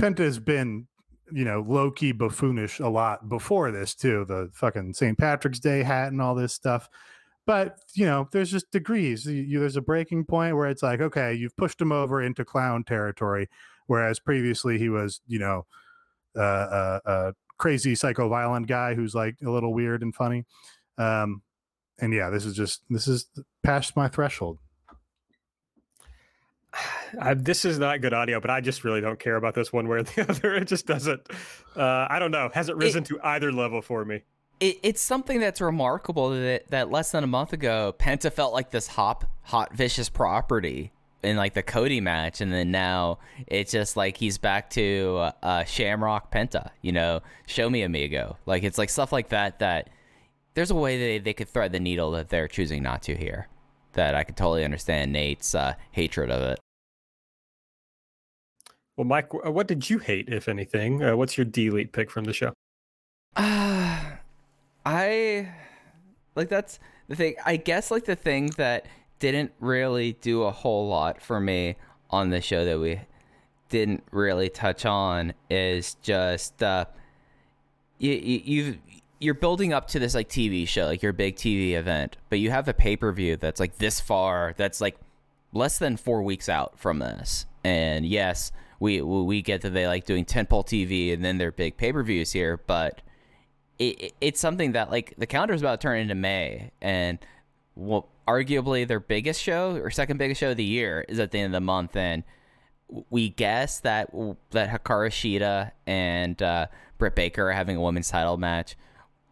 Penta's been, you know, low key buffoonish a lot before this too. The fucking St. Patrick's Day hat and all this stuff. But you know, there's just degrees. You, you, there's a breaking point where it's like, okay, you've pushed him over into clown territory, whereas previously he was, you know, uh, uh, uh, crazy psycho violent guy who's like a little weird and funny. Um, and yeah, this is just this is past my threshold. I, this is not good audio, but I just really don't care about this one way or the other. It just doesn't. Uh, I don't know. Hasn't risen to either level for me. It, it's something that's remarkable that that less than a month ago Penta felt like this hop hot vicious property in like the Cody match, and then now it's just like he's back to uh, Shamrock Penta. You know, show me amigo. Like it's like stuff like that. That there's a way they they could thread the needle that they're choosing not to here. That I could totally understand Nate's uh, hatred of it. Well, Mike, what did you hate, if anything? Uh, what's your delete pick from the show? Uh, I like that's the thing. I guess like the thing that didn't really do a whole lot for me on the show that we didn't really touch on is just uh you, you you're building up to this like TV show, like your big TV event, but you have a pay per view that's like this far, that's like less than four weeks out from this. And yes, we we get that they like doing tentpole TV and then their big pay per views here, but it, it, it's something that like the calendar is about to turn into May, and well, arguably their biggest show or second biggest show of the year is at the end of the month, and we guess that that Hikaru Shida and uh, Britt Baker are having a women's title match.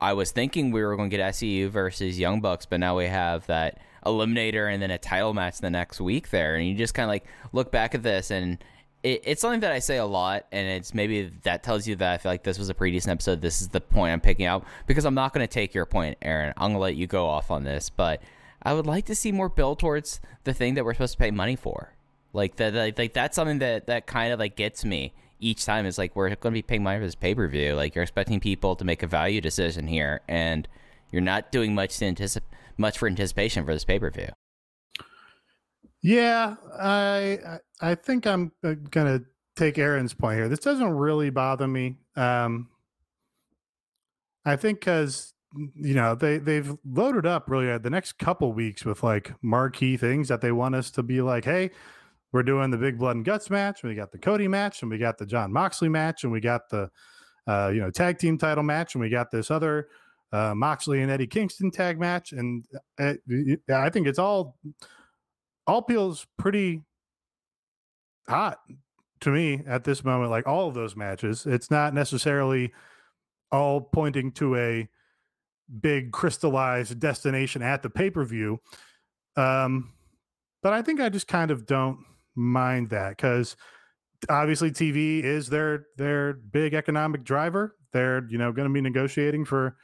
I was thinking we were going to get SCU versus Young Bucks, but now we have that eliminator and then a title match the next week there, and you just kind of like look back at this and. It, it's something that I say a lot, and it's maybe that tells you that I feel like this was a pretty decent episode. This is the point I'm picking out because I'm not going to take your point, Aaron. I'm going to let you go off on this, but I would like to see more build towards the thing that we're supposed to pay money for. Like that, like, like that's something that that kind of like gets me each time. Is like we're going to be paying money for this pay per view. Like you're expecting people to make a value decision here, and you're not doing much to anticipate much for anticipation for this pay per view. Yeah, I I I think I'm uh, gonna take Aaron's point here. This doesn't really bother me. Um, I think because you know they they've loaded up really uh, the next couple weeks with like marquee things that they want us to be like, hey, we're doing the big blood and guts match, and we got the Cody match, and we got the John Moxley match, and we got the uh, you know tag team title match, and we got this other uh, Moxley and Eddie Kingston tag match, and uh, I think it's all all feels pretty hot to me at this moment. Like all of those matches, it's not necessarily all pointing to a big crystallized destination at the pay per view. Um, but I think I just kind of don't mind that because obviously TV is their their big economic driver. They're you know going to be negotiating for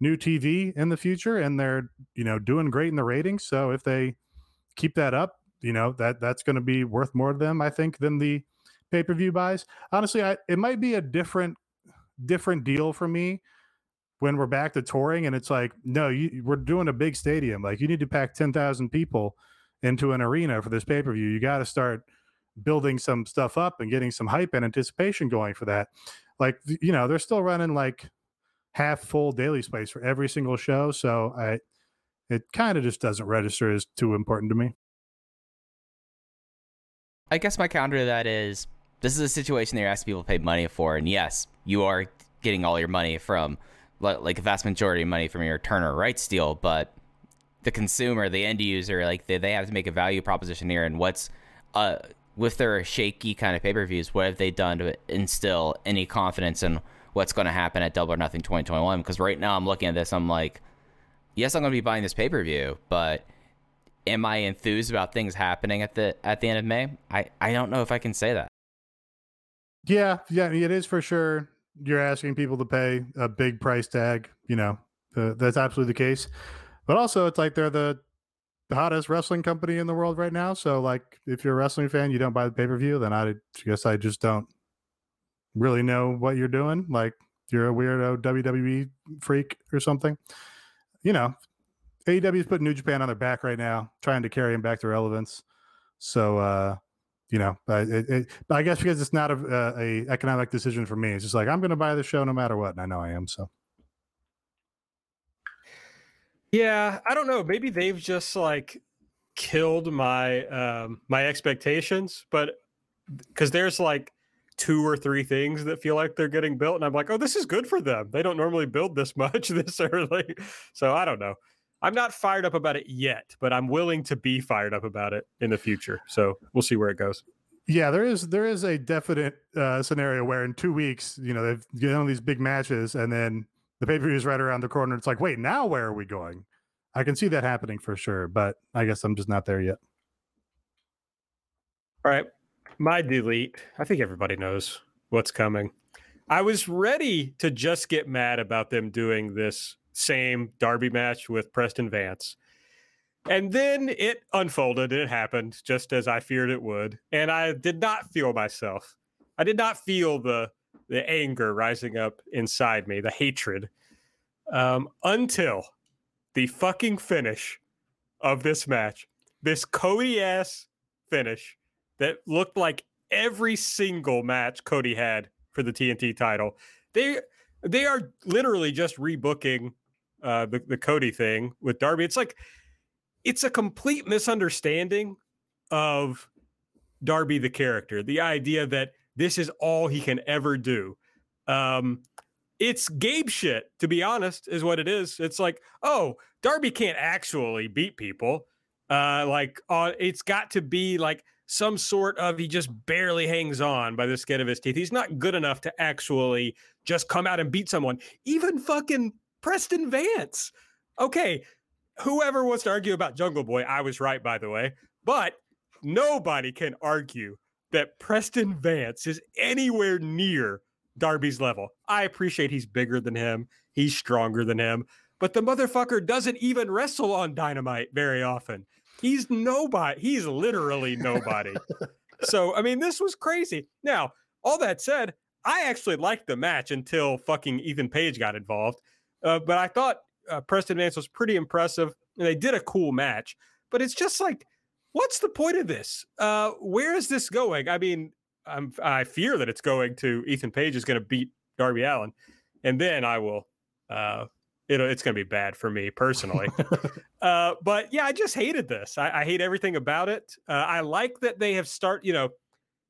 new TV in the future, and they're you know doing great in the ratings. So if they keep that up, you know that that's going to be worth more to them, I think, than the pay per view buys. Honestly, I, it might be a different different deal for me when we're back to touring, and it's like, no, you, we're doing a big stadium. Like you need to pack ten thousand people into an arena for this pay per view. You got to start building some stuff up and getting some hype and anticipation going for that. Like you know, they're still running like half full Daily's Place for every single show, so I it kind of just doesn't register as too important to me. I guess my counter to that is this is a situation that you're asking people to pay money for, and yes, you are getting all your money from like a vast majority of money from your Turner rights deal, but the consumer, the end user, like they, they have to make a value proposition here, and what's uh with their shaky kind of pay per views, what have they done to instill any confidence in what's going to happen at Double or Nothing 2021? Because right now I'm looking at this, I'm like, yes, I'm going to be buying this pay per view, but am I enthused about things happening at the at the end of May? I I don't know if I can say that. Yeah, yeah, it is for sure. You're asking people to pay a big price tag. You know, uh, that's absolutely the case. But also, it's like they're the the hottest wrestling company in the world right now. So, like, if you're a wrestling fan, you don't buy the pay per view, then I guess I just don't really know what you're doing. Like, you're a weirdo WWE freak or something. You know, AEW is putting New Japan on their back right now, trying to carry them back to relevance. So, uh, you know, it, it, I guess because it's not a, a, a economic decision for me, it's just like I'm going to buy the show no matter what, and I know I am. So. Yeah, I don't know. Maybe they've just like killed my um my expectations, but because there's like two or three things that feel like they're getting built, and I'm like, oh, this is good for them. They don't normally build this much this early, so I don't know. I'm not fired up about it yet, but I'm willing to be fired up about it in the future. So we'll see where it goes. Yeah, there is there is a definite uh, scenario where in two weeks, you know, they've you all these big matches, and then the pay per view is right around the corner. It's like, wait, now where are we going? I can see that happening for sure, but I guess I'm just not there yet. All right, my delete. I think everybody knows what's coming. I was ready to just get mad about them doing this same Derby match with Preston Vance. And then it unfolded. It happened just as I feared it would. And I did not feel myself. I did not feel the the anger rising up inside me, the hatred, um, until the fucking finish of this match. This Cody ass finish that looked like every single match Cody had for the TNT title. They they are literally just rebooking uh, the the Cody thing with Darby. It's like it's a complete misunderstanding of Darby the character. The idea that this is all he can ever do. Um, it's Gabe shit, to be honest, is what it is. It's like, oh, Darby can't actually beat people. Uh, like, uh, it's got to be like some sort of he just barely hangs on by the skin of his teeth. He's not good enough to actually just come out and beat someone. Even fucking Preston Vance. Okay, whoever wants to argue about Jungle Boy, I was right, by the way. But nobody can argue that Preston Vance is anywhere near Darby's level. I appreciate he's bigger than him, he's stronger than him, but the motherfucker doesn't even wrestle on Dynamite very often. He's nobody. He's literally nobody. so, I mean, this was crazy. Now, all that said, I actually liked the match until fucking Ethan Page got involved. Uh, but I thought uh, Preston Vance was pretty impressive, and they did a cool match. But it's just like what's the point of this? Uh, where is this going? I mean, I'm, I fear that it's going to Ethan Page is going to beat Darby Allin, and then I will. Uh, it'll, it's going to be bad for me personally. uh, but yeah, I just hated this. I, I hate everything about it. Uh, I like that they have start. You know,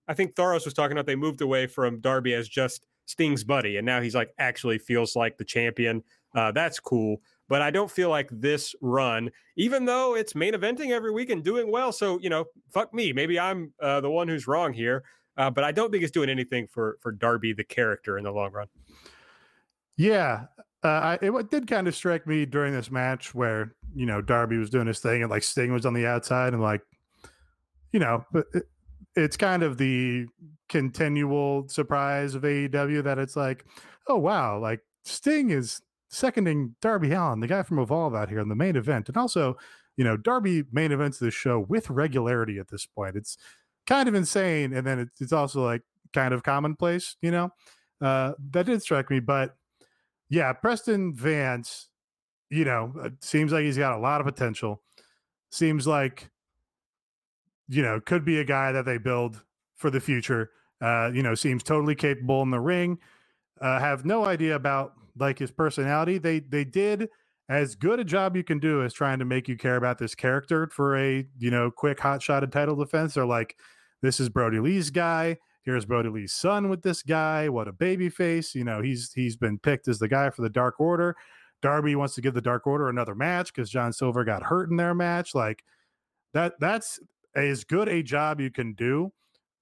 I think Thoros was talking about they moved away from Darby as just Sting's buddy, and now he's like actually feels like the champion. Uh, that's cool. But I don't feel like this run, even though it's main eventing every week and doing well. So you know, fuck me. Maybe I'm uh, the one who's wrong here. Uh, but I don't think it's doing anything for for Darby the character in the long run. Yeah, uh, I, it did kind of strike me during this match where you know Darby was doing his thing and like Sting was on the outside and like, you know, it, it's kind of the continual surprise of AEW that it's like, oh wow, like Sting is seconding Darby Allin, the guy from Evolve out here in the main event, and also, you know, Darby main events this show with regularity at this point. It's kind of insane, and then it's, it's also like kind of commonplace, you know. Uh, that did strike me, but yeah, Preston Vance, you know, uh, seems like he's got a lot of potential. Seems like, you know, could be a guy that they build for the future. Uh, you know, seems totally capable in the ring. Uh, have no idea about like his personality. They they did as good a job you can do as trying to make you care about this character for a you know quick hot shot at title defense. They're like, this is Brodie Lee's guy. Here's Brodie Lee's son with this guy. What a baby face. You know, he's he's been picked as the guy for the Dark Order. Darby wants to give the Dark Order another match because John Silver got hurt in their match. Like that, that's as good a job you can do.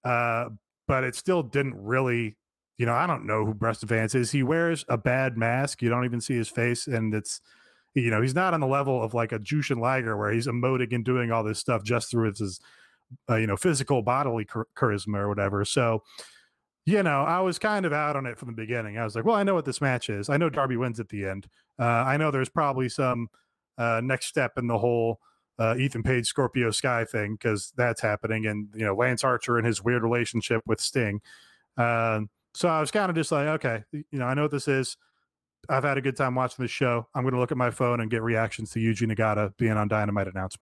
Uh, but it still didn't really, you know, I don't know who Preston Vance is. He wears a bad mask. You don't even see his face, and it's you know, he's not on the level of like a Jushin Liger where he's emoting and doing all this stuff just through his uh, you know, physical bodily char- charisma or whatever. So, you know, I was kind of out on it from the beginning. I was like, well, I know what this match is. I know Darby wins at the end. Uh, I know there's probably some uh, next step in the whole uh, Ethan Page Scorpio Sky thing because that's happening, and you know Lance Archer and his weird relationship with Sting. Uh, so I was kind of just like, okay, you know, I know what this is. I've had a good time watching this show. I'm going to look at my phone and get reactions to Yuji Nagata being on Dynamite announcement.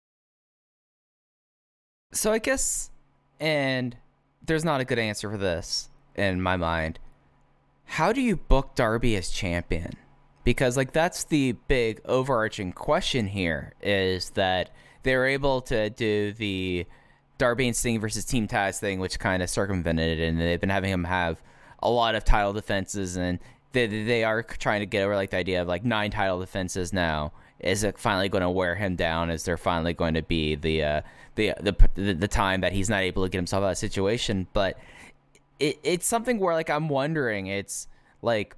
So I guess, and there's not a good answer for this in my mind. How do you book Darby as champion? Because like that's the big overarching question here is that they were able to do the Darby and Sting versus Team Taz thing, which kind of circumvented it, and they've been having him have a lot of title defenses, and they they are trying to get over like the idea of like nine title defenses now. Is it finally going to wear him down? Is there finally going to be the uh, the, the the time that he's not able to get himself out of the situation. But it, it's something where like I'm wondering. It's like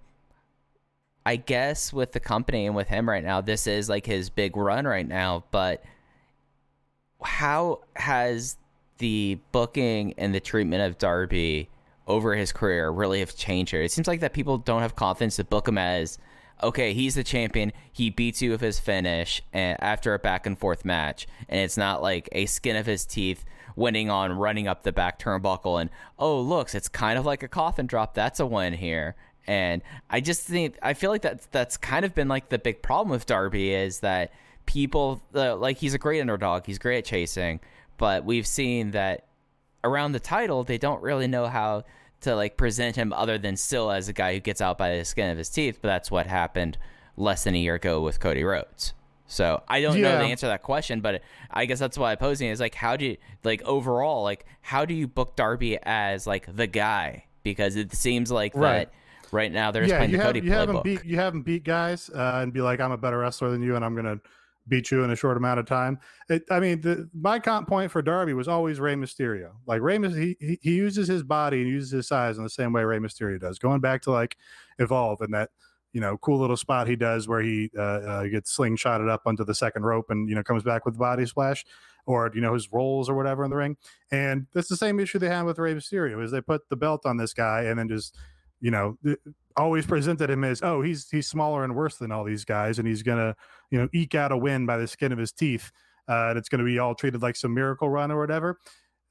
I guess with the company and with him right now, this is like his big run right now. But how has the booking and the treatment of Darby over his career really have changed here? It seems like that people don't have confidence to book him as okay, he's the champion. He beats you with his finish and after a back and forth match, and it's not like a skin of his teeth winning on running up the back turnbuckle and oh looks, it's kind of like a coffin drop. That's a win here. And I just think I feel like that's that's kind of been like the big problem with Darby is that people uh, like he's a great underdog. He's great at chasing, but we've seen that around the title they don't really know how to like present him other than still as a guy who gets out by the skin of his teeth. But that's what happened less than a year ago with Cody Rhodes. So I don't yeah. know the answer to that question, but I guess that's why I'm posing is like, how do you like overall, like how do you book Darby as like the guy? Because it seems like right. that right now they're yeah, playing the have, Cody you playbook. Haven't beat, you haven't beat guys uh, and be like, I'm a better wrestler than you, and I'm gonna beat you in a short amount of time. It, I mean, the, my comp point for Darby was always Rey Mysterio. Like Rey, he, he uses his body and uses his size in the same way Rey Mysterio does. Going back to like Evolve and that you know cool little spot he does where he uh, uh, gets slingshotted up onto the second rope and you know comes back with body splash, or you know his rolls or whatever in the ring. And that's the same issue they had with Rey Mysterio is they put the belt on this guy and then just you know always presented him as oh he's he's smaller and worse than all these guys and he's gonna you know eke out a win by the skin of his teeth uh, and it's gonna be all treated like some miracle run or whatever.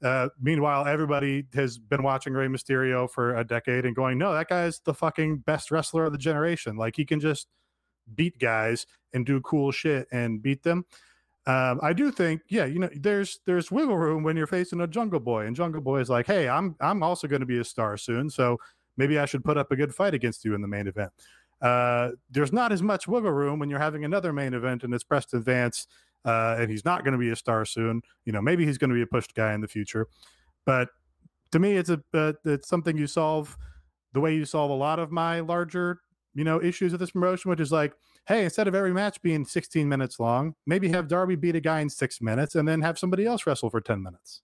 Uh, meanwhile, everybody has been watching Rey Mysterio for a decade and going, no, that guy's the fucking best wrestler of the generation. Like he can just beat guys and do cool shit and beat them. Um, I do think, yeah, you know, there's there's wiggle room when you're facing a Jungle Boy, and Jungle Boy is like, hey, I'm I'm also going to be a star soon, so maybe I should put up a good fight against you in the main event. Uh, there's not as much wiggle room when you're having another main event and it's Preston Vance, uh, and he's not going to be a star soon. You know, maybe he's going to be a pushed guy in the future, but to me, it's a uh, it's something you solve the way you solve a lot of my larger you know issues with this promotion, which is like, hey, instead of every match being 16 minutes long, maybe have Darby beat a guy in six minutes and then have somebody else wrestle for 10 minutes.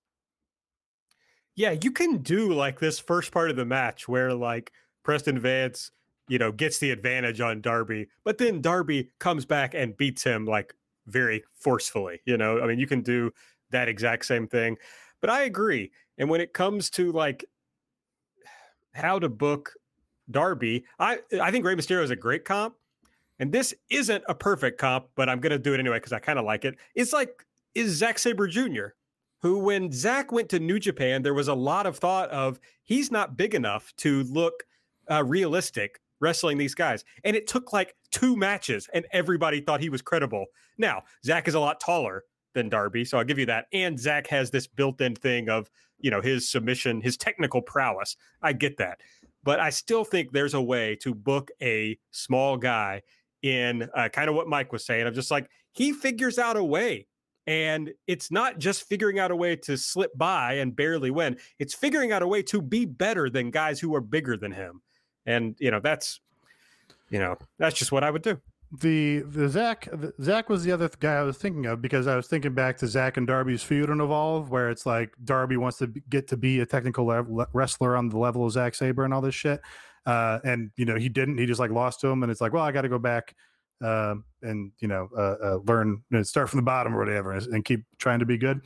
Yeah, you can do like this first part of the match where like Preston Vance, you know, gets the advantage on Darby, but then Darby comes back and beats him like very forcefully. You know, I mean, you can do that exact same thing. But I agree. And when it comes to like how to book Darby, I I think Rey Mysterio is a great comp. And this isn't a perfect comp, but I'm gonna do it anyway because I kind of like it. It's like is Zack Sabre Jr who, when Zack went to New Japan, there was a lot of thought of he's not big enough to look uh, realistic wrestling these guys. And it took like two matches, and everybody thought he was credible. Now, Zack is a lot taller than Darby, so I'll give you that. And Zack has this built in thing of, you know, his submission, his technical prowess. I get that. But I still think there's a way to book a small guy in uh, kind of what Mike was saying. I'm just like, he figures out a way and it's not just figuring out a way to slip by and barely win. It's figuring out a way to be better than guys who are bigger than him. And, you know, that's, you know, that's just what I would do. The the Zack the, Zack was the other guy I was thinking of because I was thinking back to Zack and Darby's feud and Evolve, where it's like Darby wants to get to be a technical le- wrestler on the level of Zack Sabre and all this shit, uh, and you know he didn't. He just like lost to him, and it's like, well, I got to go back uh, and you know uh, uh, learn you know, start from the bottom or whatever and, and, keep trying to be good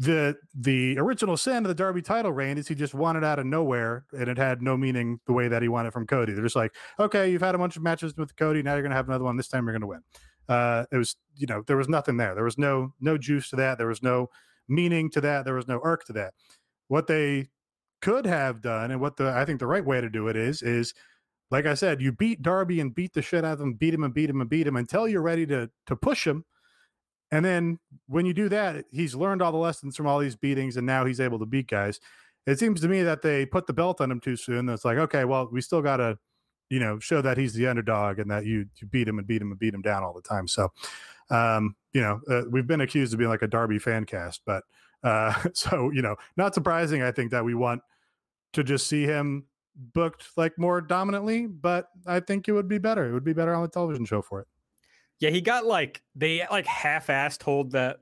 the the original sin of the Darby title reign is he just it out of nowhere and it had no meaning the way that he it from Cody. They're just like, okay, you've had a bunch of matches with Cody, now you're gonna have another one. This time you're gonna win. Uh, it was you know there was nothing there. There was no no juice to that. There was no meaning to that. There was no irk to that. What they could have done and what the I think the right way to do it is is like I said, you beat Darby and beat the shit out of him, beat him and beat him and beat him until you're ready to to push him. And then when you do that, he's learned all the lessons from all these beatings, and now he's able to beat guys. It seems to me that they put the belt on him too soon. It's like, okay, well, we still got to, you know, show that he's the underdog and that you you beat him and beat him and beat him down all the time. So, um, you know, uh, we've been accused of being like a Darby fan cast, but uh, so you know, not surprising. I think that we want to just see him booked like more dominantly, but I think it would be better. It would be better on the television show for it. Yeah, he got like they like half-assed told that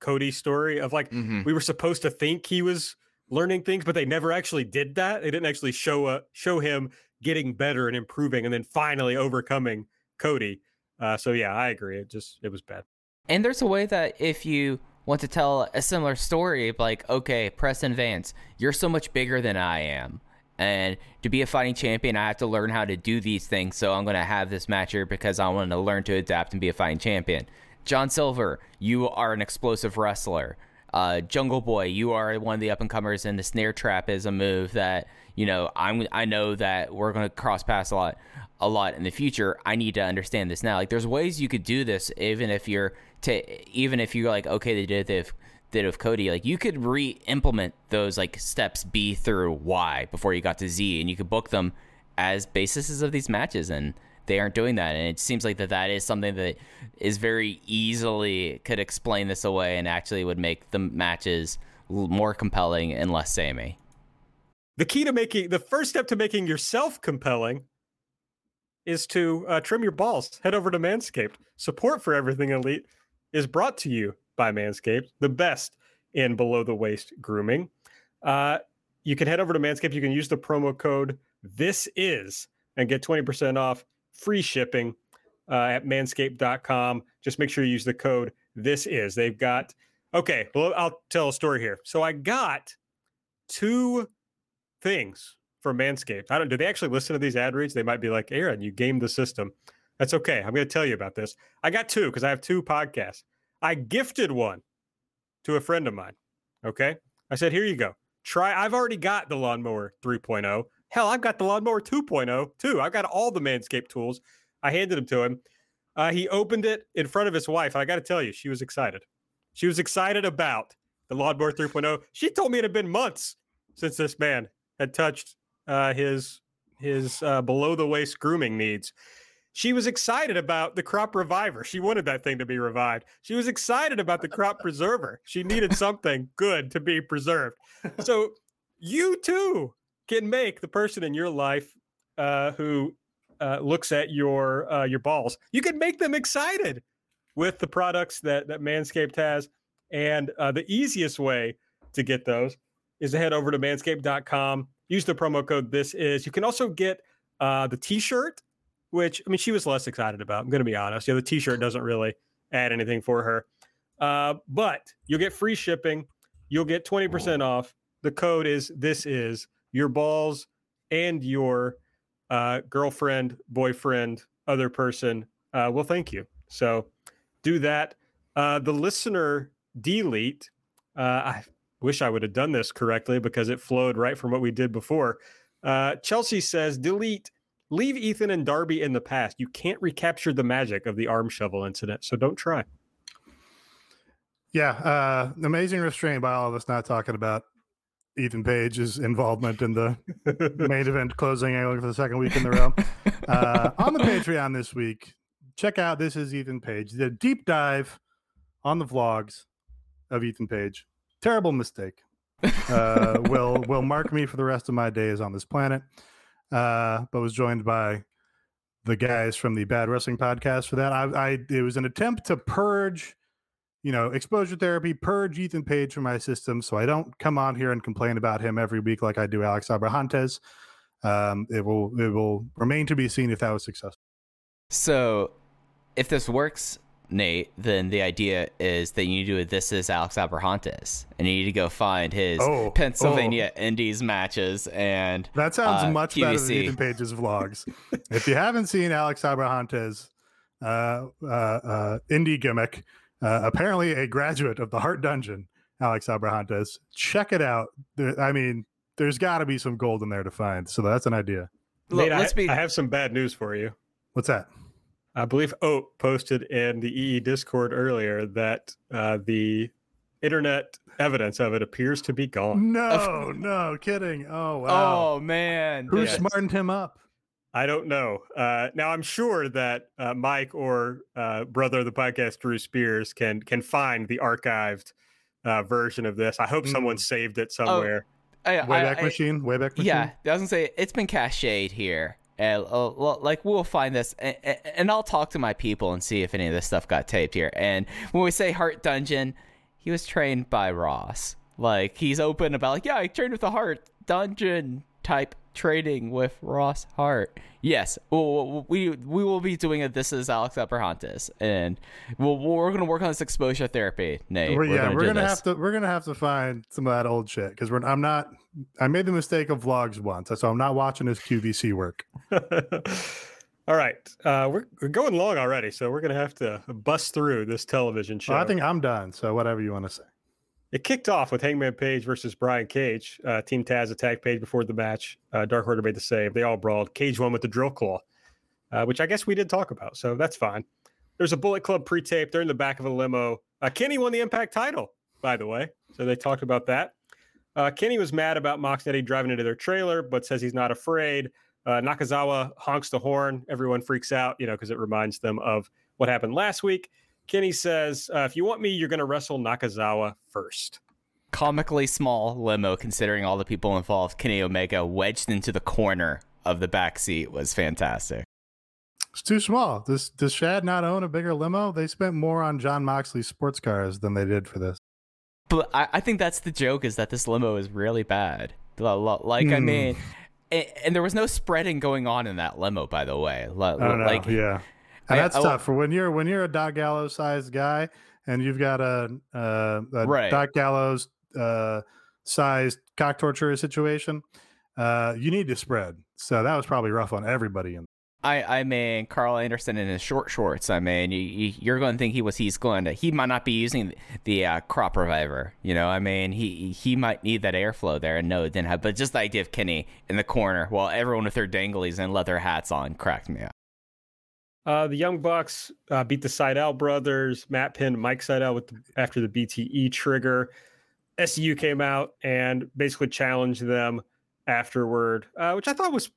Cody story of like mm-hmm. we were supposed to think he was learning things, but they never actually did that. They didn't actually show uh, show him getting better and improving, and then finally overcoming Cody. Uh, so yeah, I agree. It just it was bad. And there's a way that if you want to tell a similar story, like okay, Preston Vance, you're so much bigger than I am. And to be a fighting champion, I have to learn how to do these things. So I'm going to have this match here because I want to learn to adapt and be a fighting champion. John Silver, you are an explosive wrestler. Uh, Jungle Boy, you are one of the up and comers, and the snare trap is a move that you know I'm. I know that we're going to cross paths a lot, a lot in the future. I need to understand this now. Like, there's ways you could do this, even if you're to, even if you're like, okay, they did it did of Cody, like you could re-implement those like steps B through Y before you got to Z, and you could book them as bases of these matches, and they aren't doing that. And it seems like that that is something that is very easily could explain this away and actually would make the matches more compelling and less samey. The key to making the first step to making yourself compelling is to uh, trim your balls. Head over to Manscaped. Support for everything elite is brought to you by Manscaped, the best in below the waist grooming. Uh, you can head over to Manscaped. You can use the promo code This Is and get 20% off free shipping uh, at manscaped.com. Just make sure you use the code This Is. They've got, okay, well, I'll tell a story here. So I got two things for Manscaped. I don't, do they actually listen to these ad reads? They might be like, Aaron, you gamed the system. That's okay. I'm going to tell you about this. I got two because I have two podcasts. I gifted one to a friend of mine. Okay. I said, here you go. Try. I've already got the lawnmower 3.0. Hell, I've got the lawnmower 2.0 too. I've got all the Manscaped tools. I handed them to him. Uh, he opened it in front of his wife. I got to tell you, she was excited. She was excited about the Lawnmower 3.0. She told me it had been months since this man had touched uh, his his uh, below the waist grooming needs. She was excited about the crop reviver. She wanted that thing to be revived. She was excited about the crop preserver. She needed something good to be preserved. So you too can make the person in your life uh, who uh, looks at your uh, your balls. You can make them excited with the products that that Manscaped has, and uh, the easiest way to get those is to head over to manscaped.com. Use the promo code. This is. You can also get uh, the T-shirt, which I mean she was less excited about. I'm going to be honest. Yeah, the T-shirt doesn't really add anything for her, uh, but you'll get free shipping. You'll get 20% off. The code is this is your balls and your uh, girlfriend, boyfriend, other person uh, will thank you. So do that. Uh, the listener delete. Uh, I wish I would have done this correctly because it flowed right from what we did before. Uh, Chelsea says delete. Leave Ethan and Darby in the past. You can't recapture the magic of the arm shovel incident, so don't try. Yeah, uh, amazing restraint by all of us not talking about Ethan Page's involvement in the main event closing angle for the second week in the row. Uh, on the Patreon this week, check out This Is Ethan Page. The deep dive on the vlogs of Ethan Page. Terrible mistake. Uh, will will mark me for the rest of my days on this planet. Uh, but was joined by the guys from the Bad Wrestling Podcast for that. I, I it was an attempt to purge you know, exposure therapy, purge Ethan Page from my system so I don't come on here and complain about him every week like I do Alex Abrahantes. Um, it will it will remain to be seen if that was successful. So, if this works, Nate, then the idea is that you need to do this is Alex Abrahantes, and you need to go find his Oh, Pennsylvania Indies matches and That sounds uh, much better than QVC. Ethan Page's vlogs. if you haven't seen Alex Abrahantes' uh, uh, uh, indie gimmick, uh, apparently a graduate of the Hart Dungeon, Alex Abrahantes, check it out. There, I mean, there's got to be some gold in there to find. So that's an idea. Look, Nate, I- let's be I have some bad news for you. What's that? I believe Oat posted in the EE Discord earlier that uh, the internet evidence of it appears to be gone. No, no kidding. Oh wow. Oh man, Who Yes. smartened him up? I don't know. Uh, now I'm sure that uh, Mike or uh, brother of the podcast Drew Spears can can find the archived uh, version of this. I hope someone Mm. saved it somewhere. I, I- Wayback I- machine. Wayback machine. Yeah, I was gonna say it's been cached here. And uh, like we'll find this, and, and I'll talk to my people and see if any of this stuff got taped here. And when we say Hart Dungeon, he was trained by Ross. Like he's open about like, yeah, I trained with the Hart Dungeon type training with Ross Hart. Yes, we'll, we we will be doing it. This is Alex Abrahantes, and we'll, we're gonna work on this exposure therapy. Nate, We're, yeah, gonna we're gonna have to we're gonna have to find some of that old shit because we're I'm not I made the mistake of vlogs once, so I'm not watching his QVC work. All right, uh, we're, we're going long already, so we're gonna have to bust through this television show. Well, I think I'm done. So whatever you want to say. It kicked off with Hangman Page versus Brian Cage. Uh, Team Taz attacked Page before the match. Uh, Dark Order made the save. They all brawled. Cage won with the drill claw, uh, which I guess we did talk about, so that's fine. There's a Bullet Club pre-tape. They're in the back of a limo. Uh, Kenny won the Impact title, by the way, so they talked about that. Uh, Kenny was mad about Moxnetti driving into their trailer, but says he's not afraid. Uh, Nakazawa honks the horn. Everyone freaks out, you know, because it reminds them of what happened last week. Kenny says, uh, "If you want me, you're going to wrestle Nakazawa first. comically small limo considering all the people involved. Kenny Omega wedged into the corner of the back seat was fantastic. It's too small. Does does Shad not own a bigger limo? They spent more on John Moxley's sports cars than they did for this. But I, I think that's the joke is that this limo is really bad. Lo- lo- Like I Hmm. mean, and, and there was no spreading going on in that limo, by the way. Lo- I don't know. Like yeah, and I- that's I- tough for when you're when you're a Doc Gallows sized guy and you've got a, uh, a Right. Doc Gallows uh, sized cock torture situation. Uh, you need to spread. So that was probably rough on everybody. In I, I mean, Karl Anderson in his short shorts. I mean, you, you're going to think he was he's going to he might not be using the uh, crop reviver. You know, I mean, he he might need that airflow there, and no, it didn't have. But just the idea of Kenny in the corner while everyone with their danglies and leather hats on cracked me up. Uh, the Young Bucks uh, beat the Sydal brothers. Matt pinned Mike Sydal with the, after the BTE trigger. SCU came out and basically challenged them afterward, uh, which I thought was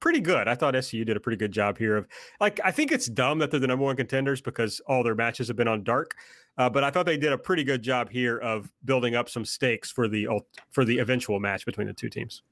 pretty good. I thought SCU did a pretty good job here. Of like, I think it's dumb that they're the number one contenders because all their matches have been on dark. Uh, but I thought they did a pretty good job here of building up some stakes for the for the eventual match between the two teams.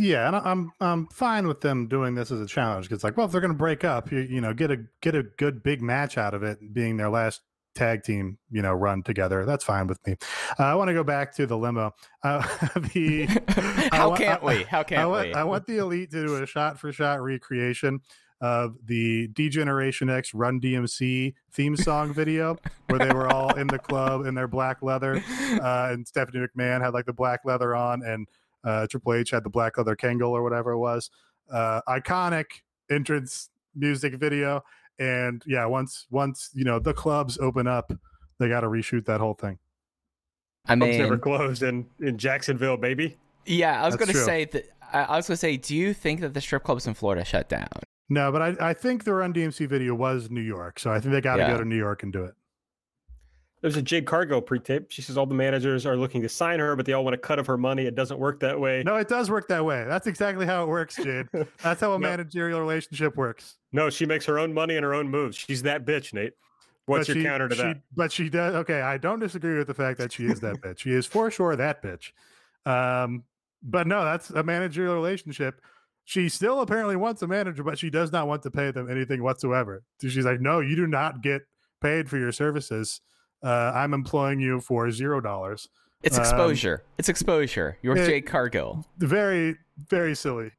Yeah, and I'm I'm fine with them doing this as a challenge because like, well, if they're going to break up, you you know, get a get a good big match out of it, being their last tag team, you know, run together. That's fine with me. Uh, I want to go back to the limo. Uh, the how can't I, we? How can't I want, we? I want the elite to do a shot for shot recreation of the D-Generation X Run DMC theme song video where they were all in the club in their black leather, uh, and Stephanie McMahon had like the black leather on, and uh, Triple H had the black leather Kangol or whatever it was. Uh, iconic entrance music video, and yeah, once once you know the clubs open up, they got to reshoot that whole thing. I mean, never closed in in Jacksonville, baby. Yeah, I was going to say that. I was going to say, do you think that the strip clubs in Florida shut down? No, but I, I think the Run DMC video was New York, so I think they got to yeah. go to New York and do it. There's a Jade Cargill pre-tape. She says all the managers are looking to sign her, but they all want a cut of her money. It doesn't work that way. No, it does work that way. That's exactly how it works, Jade. That's how a no. managerial relationship works. No, she makes her own money and her own moves. She's that bitch, Nate. What's but your she, counter to she, that? But she does. Okay, I don't disagree with the fact that she is that bitch. She is for sure that bitch. Um, but no, that's a managerial relationship she still apparently wants a manager, but she does not want to pay them anything whatsoever. She's like, no, you do not get paid for your services. Uh, I'm employing you for zero dollars. It's exposure. Um, it's exposure. You're it, Cargill. Very, very silly.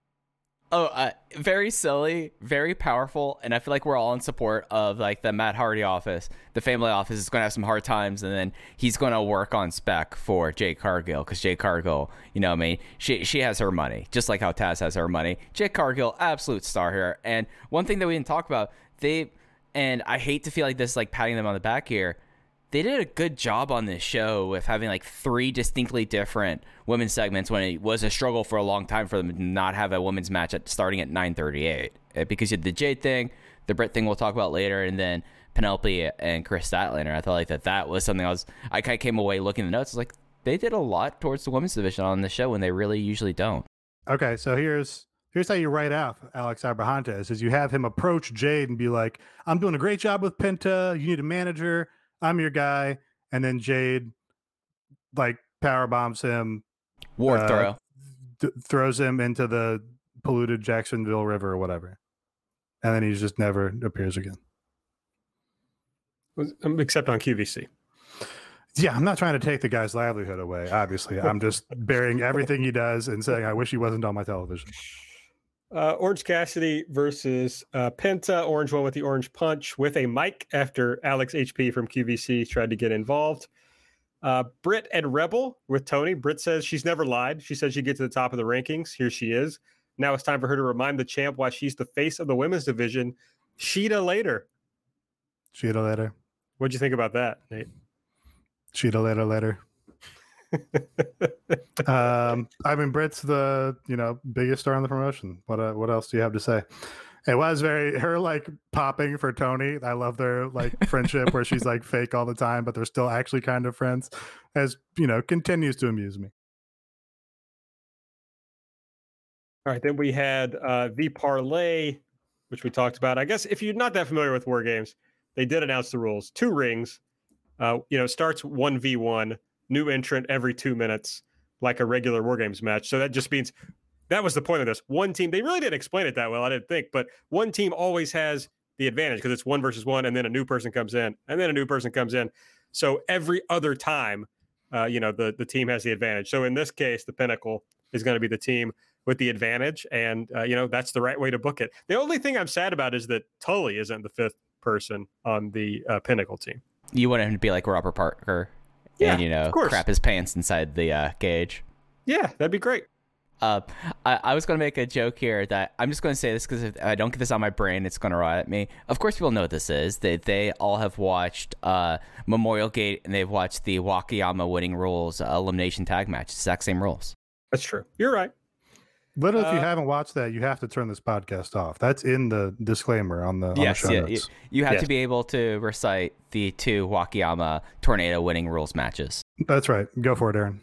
Oh, uh, very silly, very powerful, and I feel like we're all in support of like the Matt Hardy office. The family office is going to have some hard times, and then he's going to work on spec for Jade Cargill because Jade Cargill, you know, I mean, she she has her money, just like how Taz has her money. Jade Cargill, absolute star here. And one thing that we didn't talk about, they, and I hate to feel like this, like patting them on the back here they did a good job on this show with having like three distinctly different women's segments when it was a struggle for a long time for them to not have a women's match at starting at 9:38 uh, because you had the Jade thing, the Britt thing we'll talk about later, and then Penelope and Kris Statlander. I felt like that that was something I was I kind of came away looking at the notes like they did a lot towards the women's division on the show when they really usually don't. Okay, so here's here's how you write out Alex Abrahantes is you have him approach Jade and be like, I'm doing a great job with Penta. You need a manager. I'm your guy, and then Jade like power bombs him, war uh, throw, th- throws him into the polluted Jacksonville River or whatever, and then he just never appears again. Um, except on QVC. Yeah, I'm not trying to take the guy's livelihood away. Obviously, I'm just burying everything he does and saying I wish he wasn't on my television. Uh, Orange Cassidy versus uh, Penta. Orange won with the orange punch with a mic after Alex HP from QVC tried to get involved. Uh, Britt and Rebel with Tony. Britt says she's never lied. She said she'd get to the top of the rankings. Here she is. Now it's time for her to remind the champ why she's the face of the women's division. Sheeta later. Sheeta later. What'd you think about that, Nate? Sheeta later later um, I mean, Britt's the you know biggest star on the promotion. What uh, what else do you have to say? It was very her like popping for Tony. I love their like friendship where she's like fake all the time, but they're still actually kind of friends. As you know, continues to amuse me. All right, then we had uh, the Parley, which we talked about. I guess if you're not that familiar with war games, they did announce the rules. Two rings. Uh, you know, starts one v one new entrant every two minutes, like a regular War Games match. So that just means that was the point of this. One team, they really didn't explain it that well, I didn't think, but one team always has the advantage because it's one versus one, and then a new person comes in, and then a new person comes in. So every other time, uh, you know, the the team has the advantage. So in this case, the Pinnacle is going to be the team with the advantage, and uh, you know that's the right way to book it. The only thing I'm sad about is that Tully isn't the fifth person on the uh, Pinnacle team. You want him to be like Robert Parker yeah, and you know crap his pants inside the uh, cage. Yeah, that'd be great. Uh, I, I was going to make a joke here that I'm just going to say this because if I don't get this on my brain, it's going to riot me. Of course, people know what this is. They they all have watched uh, Memorial Gate and they've watched the Wakayama winning rules uh, elimination tag match. Exact same rules. That's true. You're right. Literally, if you Uh, haven't watched that, you have to turn this podcast off. That's in the disclaimer on the, on yes, the show yeah, you, notes. you have Yes. to be able to recite the two Wakayama tornado winning rules matches. That's right. Go for it, Aaron.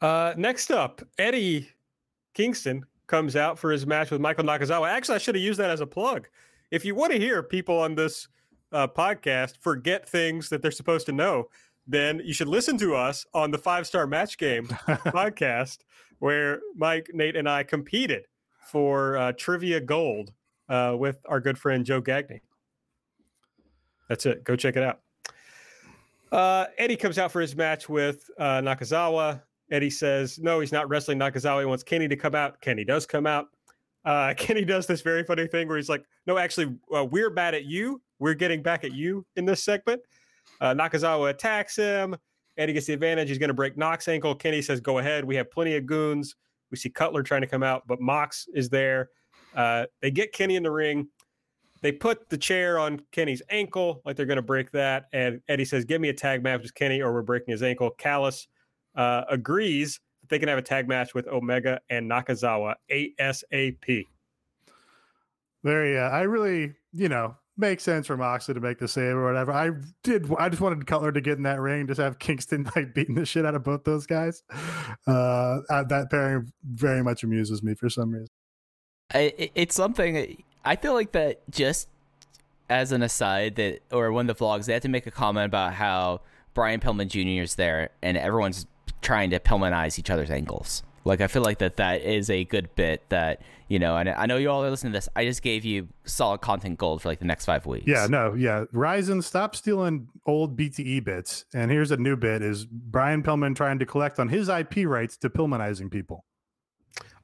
Uh, next up, Eddie Kingston comes out for his match with Michael Nakazawa. Actually, I should have used that as a plug. If you want to hear people on this uh, podcast forget things that they're supposed to know, then you should listen to us on the Five Star Match Game podcast, where Mike, Nate, and I competed for uh, trivia gold uh, with our good friend Joe Gagney. That's it. Go check it out. Uh, Eddie comes out for his match with uh, Nakazawa. Eddie says, no, he's not wrestling Nakazawa. He wants Kenny to come out. Kenny does come out. Uh, Kenny does this very funny thing where he's like, no, actually, uh, we're bad at you. We're getting back at you in this segment. Nakazawa attacks him. Eddie gets the advantage. He's going to break Knox ankle. Kenny says, go ahead. We have plenty of goons. We see Cutler trying to come out, but Mox is there. Uh, they get Kenny in the ring. They put the chair on Kenny's ankle, like they're going to break that. And Eddie says, Give me a tag match with Kenny, or we're breaking his ankle. Callis uh, agrees that they can have a tag match with Omega and Nakazawa ASAP. Very, uh, I really, you know, makes sense for Moxley to make the save or whatever. I did, I just wanted Cutler to get in that ring, just have Kingston like beating the shit out of both those guys. Uh, that pairing very much amuses me for some reason. It's something I feel like that just as an aside that or one of the vlogs they had to make a comment about how Brian Pillman Jr. is there and everyone's trying to Pillmanize each other's ankles. Like I feel like that that is a good bit that you know, and I know you all are listening to this. I just gave you solid content gold for like the next five weeks. Yeah, no, yeah. Ryzen, stop stealing old BTE bits. And here's a new bit: is Brian Pillman trying to collect on his IP rights to Pillmanizing people?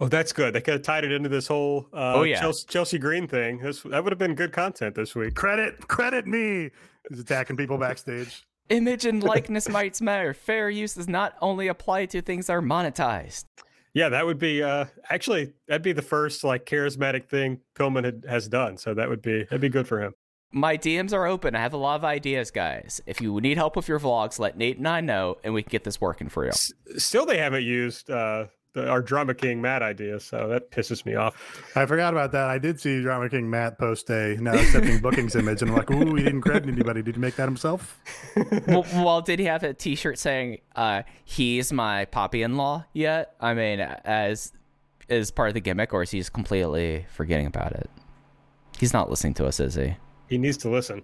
Oh, that's good. They could have tied it into this whole uh, Oh, yeah. Chelsea, Chelsea Green thing. This, that would have been good content this week. Credit, credit me. He's attacking people backstage. Image and likeness might matter. Fair use does not only apply to things that are monetized. Yeah, that would be uh, actually that'd be the first like charismatic thing Pillman had, has done. So that would be that'd be good for him. My DMs are open. I have a lot of ideas, guys. If you need help with your vlogs, let Nate and I know, and we can get this working for you. S- Still, they haven't used uh, the, our drama king Matt idea, so that pisses me off. I forgot about that. I did see Drama King Matt post a now accepting bookings image, and I'm like, ooh, he didn't credit anybody. Did he make that himself? well, well, did he have a T-shirt saying uh, "He's my poppy-in-law" yet? I mean, as as part of the gimmick, or is he just completely forgetting about it? He's not listening to us, is he? He needs to listen.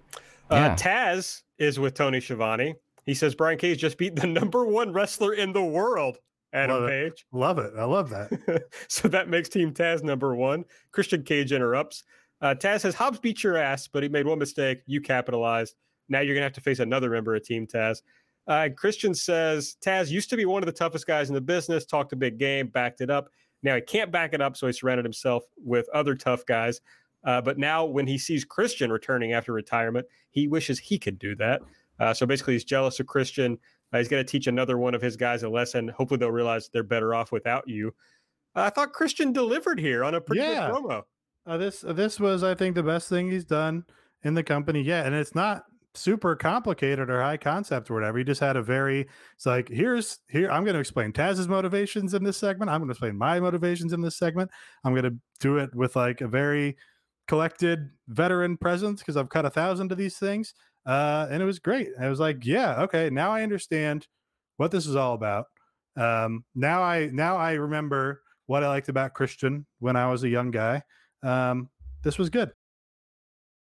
Yeah. Uh, Taz is with Tony Schiavone. He says Brian Cage just beat the number one wrestler in the world, Adam Love it. Page. Love it. I love that. so that makes Team Taz number one. Christian Cage interrupts. Uh, Taz says Hobbs beat your ass, but he made one mistake. You capitalized. Now you're gonna have to face another member of Team Taz. Uh, Christian says Taz used to be one of the toughest guys in the business. Talked a big game, backed it up. Now he can't back it up, so he surrounded himself with other tough guys. Uh, but now, when he sees Christian returning after retirement, he wishes he could do that. Uh, so basically, he's jealous of Christian. Uh, he's going to teach another one of his guys a lesson. Hopefully, they'll realize they're better off without you. Uh, I thought Christian delivered here on a pretty Yeah. good promo. Uh, this this was, I think, the best thing he's done in the company yet, and it's not super complicated or high concept or whatever. He just had a very. It's like here's here. I'm going to explain Taz's motivations in this segment. I'm going to explain my motivations in this segment. I'm going to do it with like a very collected veteran presence because I've cut a thousand of these things, uh, and it was great. I was like, yeah, okay, now I understand what this is all about. Um, now I now I remember what I liked about Christian when I was a young guy. Um, this was good.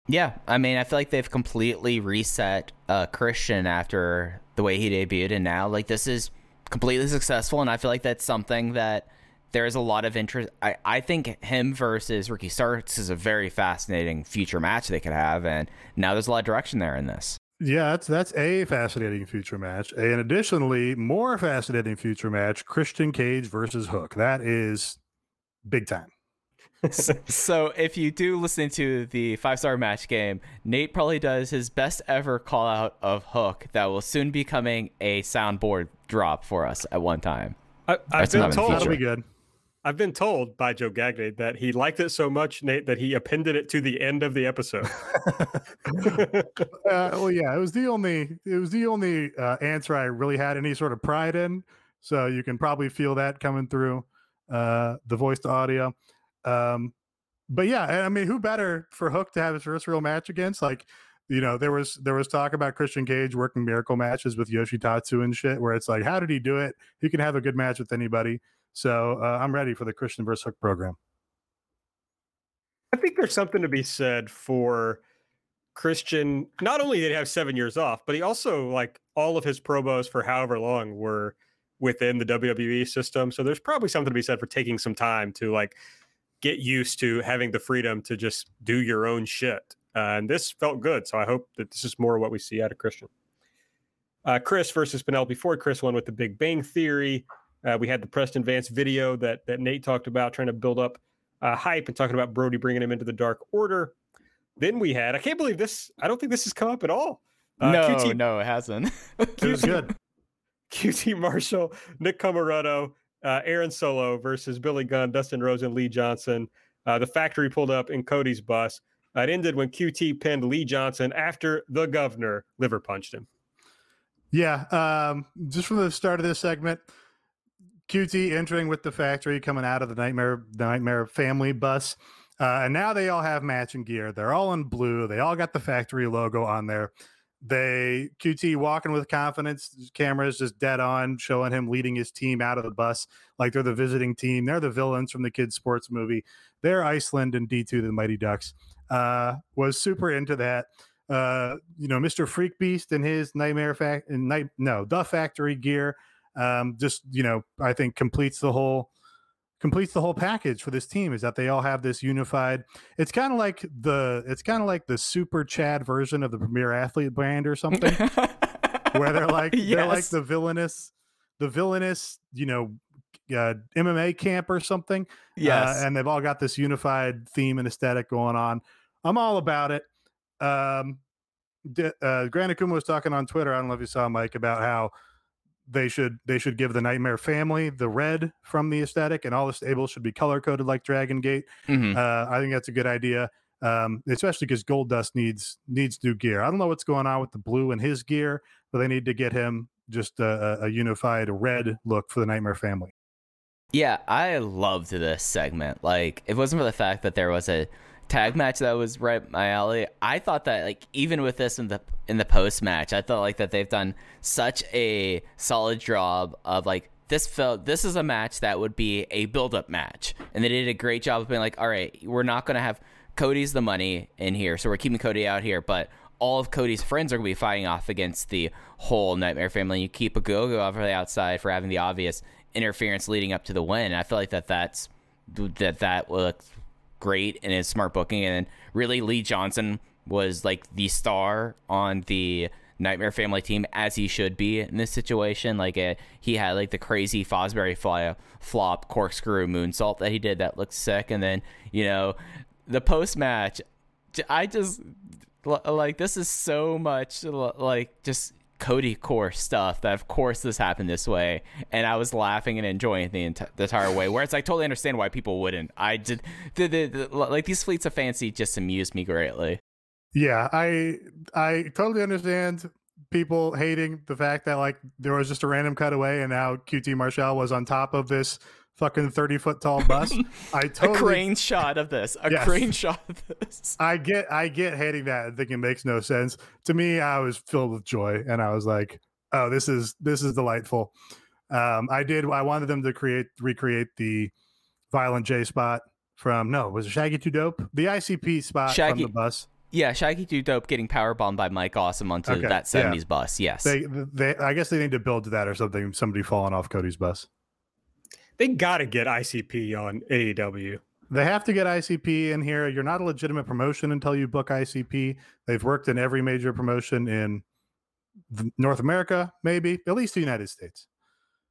Yeah, I mean, I feel like they've completely reset uh, Christian after the way he debuted, and now like this is completely successful, and I feel like that's something that there is a lot of interest. I, I think him versus Ricky Starks is a very fascinating future match they could have, and now there's a lot of direction there in this. Yeah, that's that's a fascinating future match. And additionally, more fascinating future match: Christian Cage versus Hook. That is big time. so if you do listen to the five star match game, Nate probably does his best ever call out of Hook that will soon be coming a soundboard drop for us at one time. I, I've That's been not in the told. That'll be good. I've been told by Joe Gagne that he liked it so much, Nate, that he appended it to the end of the episode. Uh, well, yeah, it was the only it was the only uh, answer I really had any sort of pride in. So you can probably feel that coming through. uh, the voice to audio. Um, but yeah, I mean, who better for Hook to have his first real match against? Like, you know, there was there was talk about Christian Cage working miracle matches with Yoshitatsu and shit, where it's like, how did he do it? He can have a good match with anybody. So uh, I'm ready for the Christian versus Hook program. I think there's something to be said for Christian. Not only did he have seven years off, but he also like all of his promos for however long were within the WWE system. So there's probably something to be said for taking some time to like get used to having the freedom to just do your own shit. Uh, and this felt good. So I hope that this is more what we see out of Christian. Uh, Kris versus Penelope Ford. Kris won with the Big Bang Theory. Uh, we had the Preston Vance video that that Nate talked about, trying to build up uh, hype and talking about Brodie bringing him into the Dark Order. Then we had, I can't believe this. I don't think this has come up at all. Uh, no, QT, no, it hasn't. it was good. QT Marshall, Nick Comoroto, uh, Aaron Solo versus Billy Gunn, Dustin Rhodes, and Lee Johnson. Uh, the factory pulled up in Cody's bus. Uh, it ended when QT pinned Lee Johnson after the governor liver punched him. Yeah, um, just from the start of this segment, QT entering with the factory, coming out of the Nightmare Nightmare family bus. Uh, and now they all have matching gear. They're all in blue. They all got the factory logo on there. They QT walking with confidence, cameras just dead on, showing him leading his team out of the bus like they're the visiting team. They're the villains from the kids' sports movie. They're Iceland and D2 the Mighty Ducks. Uh, was super into that. Uh, you know, Mr. Freak Beast and his Nightmare Fact night no, the factory gear. Um, just you know, I think completes the whole completes the whole package for this team is that they all have this unified it's kind of like the it's kind of like the super chad version of the premier athlete brand or something where they're like yes. they're like the villainous the villainous you know uh, mma camp or something uh, yes uh, and they've all got this unified theme and aesthetic going on i'm all about it um uh, Grant Akuma was talking on Twitter. I don't know if you saw Mike about how they should they should give the Nightmare family the red from the aesthetic, and all the stables should be color coded like Dragon Gate. Mm-hmm. Uh, I think that's a good idea, um, especially because gold dust needs needs new gear. I don't know what's going on with the blue and his gear, but they need to get him just a, a unified red look for the Nightmare family. Yeah, I loved this segment. Like, it wasn't for the fact that there was a tag match that was right my alley. I thought that like even with this in the in the post match, I thought like that they've done such a solid job of like this felt this is a match that would be a build up match, and they did a great job of being like, all right, we're not gonna have Cody's the money in here, so we're keeping Cody out here, but all of Cody's friends are gonna be fighting off against the whole Nightmare family. You keep Ogogo off the outside for having the obvious interference leading up to the win. I feel like that that's that that looks great in his smart booking. And really, Lee Johnson was like the star on the Nightmare Family team as he should be in this situation. Like uh, he had like the crazy Fosbury fly flop corkscrew moonsault that he did that looked sick. And then you know the post match, I just like this is so much like just Cody core stuff that of course this happened this way. And I was laughing and enjoying the, ent- the entire way. Whereas I totally understand why people wouldn't. I did the, the, the, like these fleets of fancy just amused me greatly. Yeah I I totally understand people hating the fact that like there was just a random cutaway and now QT Marshall was on top of this fucking 30 foot tall bus. I totally a crane shot of this. A yes. crane shot of this. I get I get hating that and think it makes no sense. To me, I was filled with joy and I was like, oh, this is this is delightful. Um, I did I wanted them to create recreate the violent J spot from no, was it Shaggy 2 Dope? The ICP spot Shaggy, from the bus. Yeah, Shaggy 2 Dope getting power bombed by Mike Awesome onto okay, that 70s yeah. bus. Yes. They, they I guess they need to build to that or something, somebody falling off Cody's bus. They got to get ICP on AEW. They have to get ICP in here. You're not a legitimate promotion until you book ICP. They've worked in every major promotion in North America, maybe at least the United States.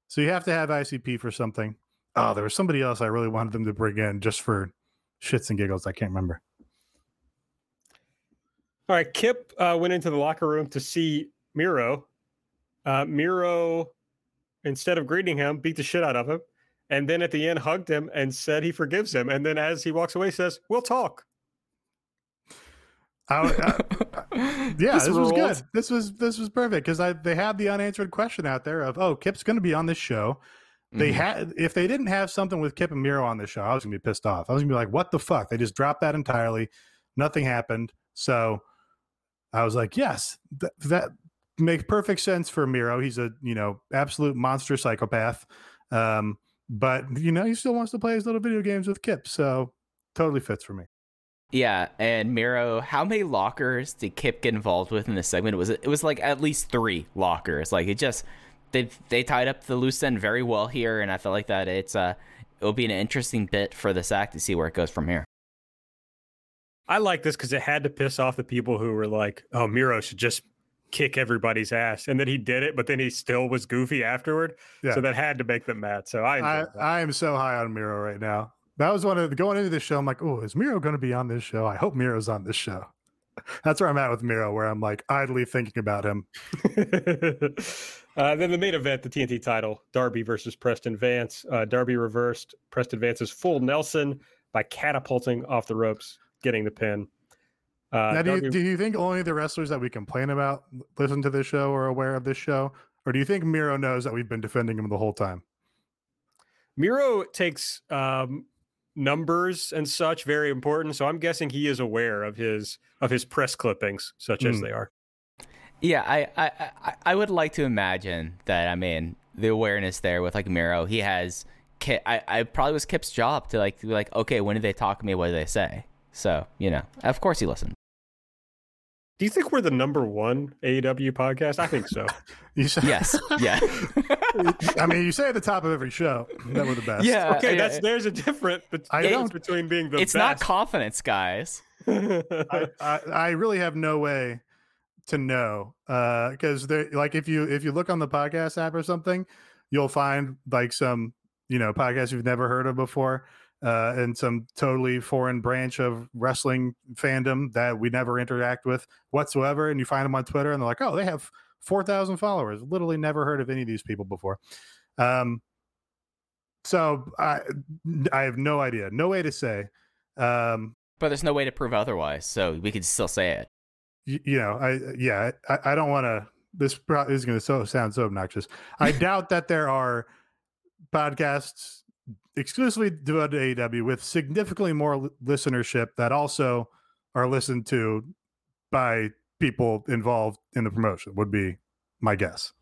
So you have to have ICP for something. Oh, there was somebody else I really wanted them to bring in just for shits and giggles. I can't remember. All right, Kip uh, went into the locker room to see Miro. Uh, Miro, instead of greeting him, beat the shit out of him and then at the end hugged him and said he forgives him. And then as he walks away, says, "We'll talk." I, I, yeah, this, this was good. This was this was perfect because I they had the unanswered question out there of, oh, Kip's going to be on this show. They Mhm. had if they didn't have something with Kip and Miro on the show, I was gonna be pissed off. I was gonna be like, "What the fuck?" They just dropped that entirely. Nothing happened. So I was like, "Yes, th- that makes perfect sense for Miro. He's a you know absolute monster psychopath, um, but you know he still wants to play his little video games with Kip, so totally fits for me." Yeah, and Miro, how many lockers did Kip get involved with in this segment? It was it was like at least three lockers. Like it just they they tied up the loose end very well here, and I feel like that it's uh it'll be an interesting bit for this act to see where it goes from here. I like this because it had to piss off the people who were like, "Oh, Miro should just kick everybody's ass," and then he did it, but then he still was goofy afterward. Yeah. So that had to make them mad. So I, I. I am so high on Miro right now. That was one of the, going into this show. I'm like, oh, is Miro going to be on this show? I hope Miro's on this show. That's where I'm at with Miro, where I'm like idly thinking about him. uh, then the main event, the TNT title, Darby versus Preston Vance. Uh, Darby reversed Preston Vance's full Nelson by catapulting off the ropes, getting the pin. Uh, now, do you, Darby- do you think only the wrestlers that we complain about listen to this show or are aware of this show, or do you think Miro knows that we've been defending him the whole time? Miro takes um, numbers and such very important, so I'm guessing he is aware of his of his press clippings, such as Hmm. they are. Yeah, I, I I I would like to imagine that. I mean, the awareness there with like Miro, he has. Kip, I I probably was Kip's job to like to be like, okay, when did they talk to me? What did they say? So you know, of course he listened. Do you think we're the number one AEW podcast? I think so. You say, Yes, yeah, I mean, you say at the top of every show that we're the best. yeah. okay, I- that's there's a different bet- I difference don't- between being the best. it's not confidence, guys. I, I, I really have no way to know uh, because there like if you if you look on the podcast app or something you'll find like some you know podcasts you've never heard of before uh, and some totally foreign branch of wrestling fandom that we never interact with whatsoever and you find them on twitter and they're like oh they have 4000 followers literally never heard of any of these people before um so i i have no idea no way to say um But there's no way to prove otherwise, so we could still say it. y- you know, I yeah, I, I don't want to. This is going to so sound so obnoxious. I doubt that there are podcasts exclusively devoted to AEW with significantly more li- listenership that also are listened to by people involved in the promotion. Would be my guess.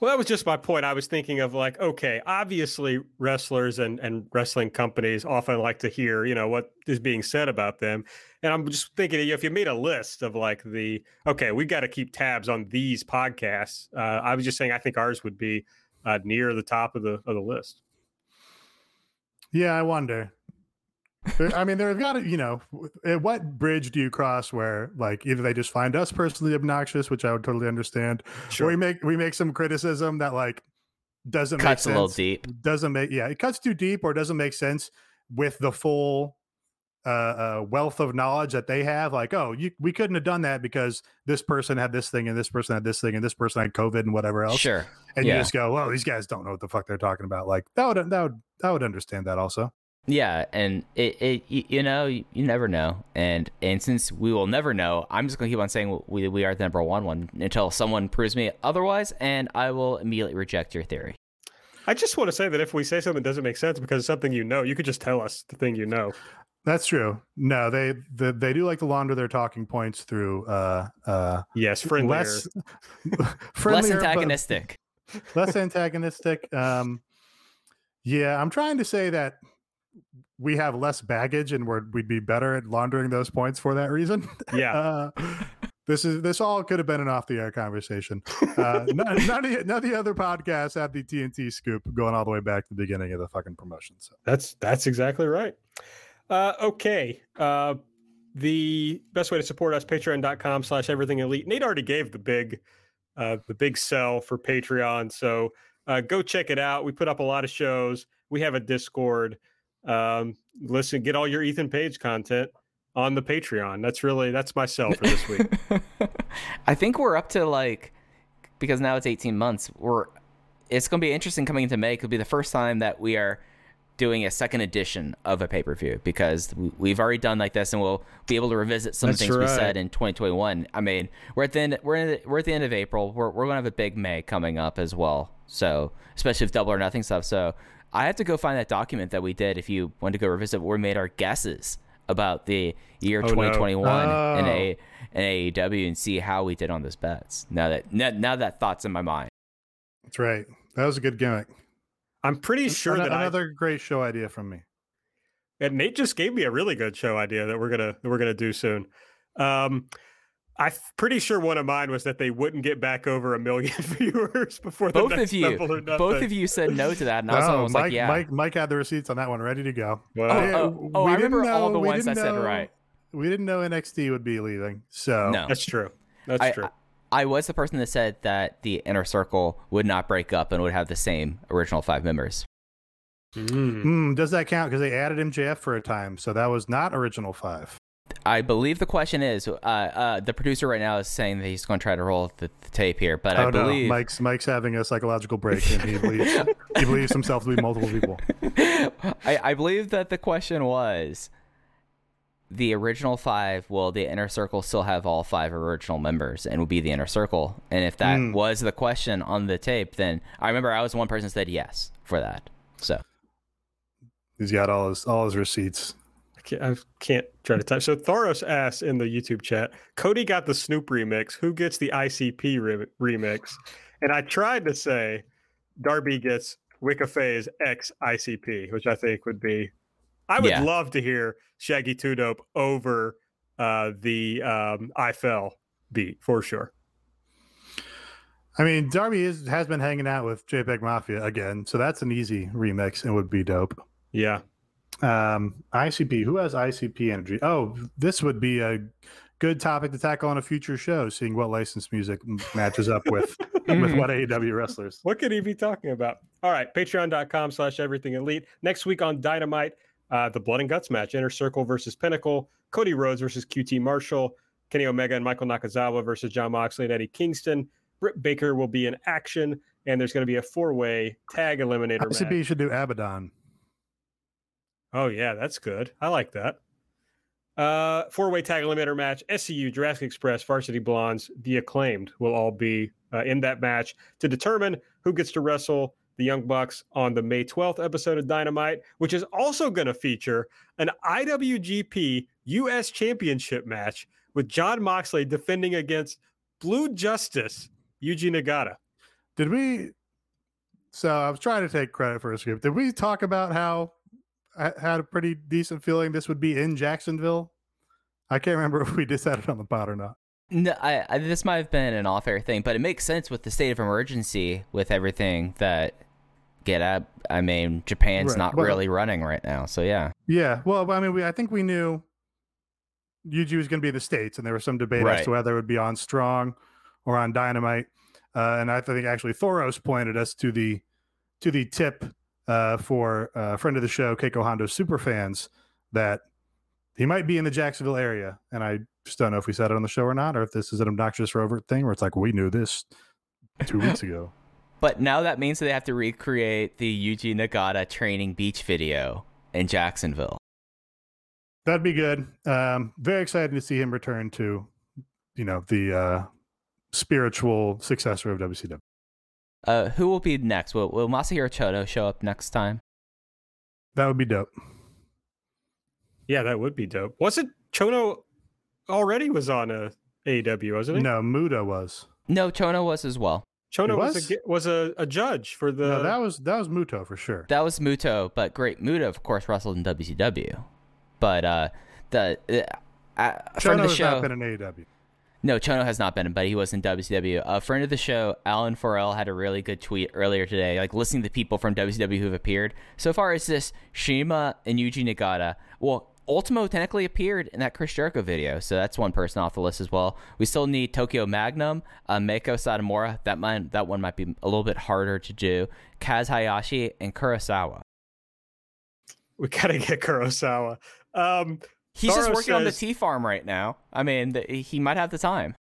Well, that was just my point. I was thinking of like, okay, obviously wrestlers and, and wrestling companies often like to hear, you know, what is being said about them. And I'm just thinking if you made a list of like the, okay, we got to keep tabs on these podcasts. Uh, I was just saying, I think ours would be uh, near the top of the of the list. Yeah, I wonder. I mean, they've got to, you know, what bridge do you cross where, like, either they just find us personally obnoxious, which I would totally understand, or we make we make some criticism that like doesn't Cuts a little deep. doesn't make yeah, it cuts too deep or doesn't make sense with the full uh, uh, wealth of knowledge that they have. Like, oh, you we couldn't have done that because this person had this thing and this person had this thing and this person had COVID and whatever else. Sure. and yeah. you just go, well, these guys don't know what the fuck they're talking about. Like that would that would that would understand that also. Yeah, and it, it you know you, you never know, and and since we will never know, I'm just gonna keep on saying we we are the number one one until someone proves me otherwise, and I will immediately reject your theory. I just want to say that if we say something that doesn't make sense because it's something you know, you could just tell us the thing you know. That's true. No, they they, they do like to launder their talking points through uh uh Yes, friendlier. less Less friendlier, but antagonistic. less antagonistic. Um yeah, I'm trying to say that we have less baggage and we're, we'd be better at laundering those points for that reason. yeah. Uh, this is this all could have been an off the air conversation. Uh, none, none, of, the- none of the other podcasts had the TNT scoop going all the way back to the beginning of the fucking promotion. So That's that's exactly right. Uh, okay. Uh, the best way to support us, patreon.com slash everything elite. Nate already gave the big uh, the big sell for Patreon. So uh, go check it out. We put up a lot of shows. We have a Discord. Um, listen, get all your Ethan Page content on the Patreon. That's really that's my sell for this week. I think we're up to like because now it's 18 months. We're it's gonna be interesting coming into May. It'll be the first time that we are doing a second edition of a pay per view because we- we've already done like this, and we'll be able to revisit some That's things we said in 2021. I mean, we're at the end. We're in the, we're at the end of April. We're we're gonna have a big May coming up as well. So especially with double or nothing stuff. So I have to go find that document that we did. If you want to go revisit, where we made our guesses about the year Oh, no. 2021 in Oh. a in AEW and see how we did on those bets. Now that now, now that thought's in my mind. That's right. That was a good gimmick. I'm pretty sure An- that I, another great show idea from me. and Nate just gave me a really good show idea that we're gonna that we're gonna do soon. Um, I'm pretty sure one of mine was that they wouldn't get back over a million viewers before the Both next of you, Double or both of you said no to that, and I was Mike, like, yeah. Mike, Mike had the receipts on that one ready to go. Well, Oh, oh, oh, we I didn't remember all the know- ones I didn't said know- right. We didn't know NXT would be leaving, so No. that's true. That's I, true. I, I was the person that said that the inner circle would not break up and would have the same original five members. Mm. Hmm, does that count? Because they added MJF for a time, so that was not original five. I believe the question is, uh, uh, the producer right now is saying that he's going to try to roll the, the tape here, but I oh believe no, Mike's Mike's having a psychological break, and he believes he believes himself to be multiple people. I, I believe that the question was the original five will the inner circle still have all five original members and will be the inner circle and if that Hmm. was the question on the tape then i remember i was one person that said yes for that so He's got all his all his receipts. I can't, I can't try to type. So Thoros asks in the YouTube chat, Cody got the Snoop remix. Who gets the ICP re- remix? And I tried to say Darby gets Wikife's X ICP, which I think would be. I would Yeah. love to hear Shaggy Two Dope over uh, the um, I Fell beat for sure. I mean, Darby is has been hanging out with JPEG Mafia again, so that's an easy remix and would be dope. Yeah. Um, ICP, who has ICP energy? Oh, this would be a good topic to tackle on a future show, seeing what licensed music matches up with with what AEW wrestlers. What could he be talking about? All right, patreon.com slash everything elite. Next week on Dynamite, uh, the Blood and Guts match, Inner Circle versus Pinnacle, Cody Rhodes versus QT Marshall, Kenny Omega and Michael Nakazawa versus Jon Moxley and Eddie Kingston. Britt Baker will be in action, and there's going to be a four-way tag eliminator ICP match. should do Abaddon. Oh yeah, that's good. I like that. Uh, four-way tag eliminator match. SCU, Jurassic Express, Varsity Blondes, the Acclaimed will all be uh, in that match to determine who gets to wrestle the Young Bucks on the May 12th episode of Dynamite, which is also going to feature an IWGP US Championship match with Jon Moxley defending against Blue Justice Yuji Nagata. Did we? So I was trying to take credit for a script. Did we talk about how I had a pretty decent feeling this would be in Jacksonville? I can't remember if we decided on the pod or not. No, I, I, this might have been an off-air thing but it makes sense with the state of emergency with everything that get up i mean japan's Right, not well- really running right now so yeah Yeah, well, I mean, we I think we knew Yuji was going to be in the states, and there was some debate as to whether it would be on Strong or on Dynamite. Uh, and I think actually Thoros pointed us to the to the tip uh, for a friend of the show Keiko Hondo super fans that he might be in the Jacksonville area, and I just don't know if we said it on the show or not, or if this is an obnoxious rover thing where it's like we knew this two weeks ago. but now that means that they have to recreate the yuji nagata training beach video in jacksonville That'd be good. Um, very excited to see him return to, you know, the uh, spiritual successor of WCW. uh, who will be next will, will masahiro chono show up next time That would be dope. Yeah, that would be dope. Wasn't Chono already was on a AEW, wasn't he? No, Muta was. no chono was as well Chono was was? a, was a, a judge for the. no, that was that was Muto for sure. That was Muto, but great Muto, of course, wrestled in WCW. But uh, the uh, uh, Chono of the has show, not been in AEW. no, Chono has not been, but he was in WCW. A friend of the show, Alan Farrell, had a really good tweet earlier today, like listening to people from WCW who've appeared. So far as this, Shima and Yuji Nagata. Well, Ultimo technically appeared in that Chris Jericho video, so that's one person off the list as well. We still need Tokyo Magnum, uh, Meiko Satomura. That might that one might be a little bit harder to do. Kaz Hayashi and Kurosawa. we gotta get Kurosawa. Um, He's just Thoro working on the tea farm right now. I mean, the, he might have the time.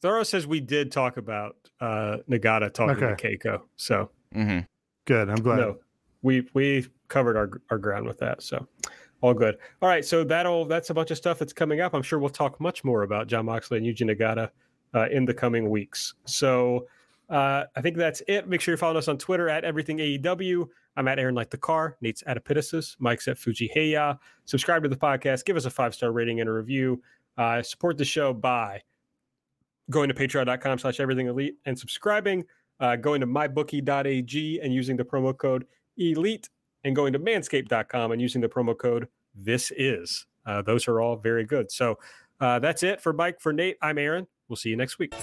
Thoro says we did talk about uh, Nagata talking Okay. to Keiko, so hmm Good. I'm glad. no, we we covered our our ground with that. So all good. All right, so that'll that's a bunch of stuff that's coming up. I'm sure we'll talk much more about Jon Moxley and Yuji Nagata uh, in the coming weeks. So Uh, I think that's it. Make sure you follow us on Twitter at everything AEW. I'm at Aaron Like the Car. Nate's at Epitasis. Mike's at Fuji Heya. Subscribe to the podcast. Give us a five star rating and a review. Uh, support the show by going to patreon.com slash everything elite and subscribing, uh, going to mybookie.ag and using the promo code elite, and going to manscaped.com and using the promo code this is. Uh, those are all very good. So uh, that's it for Mike. For Nate, I'm Aaron. We'll see you next week.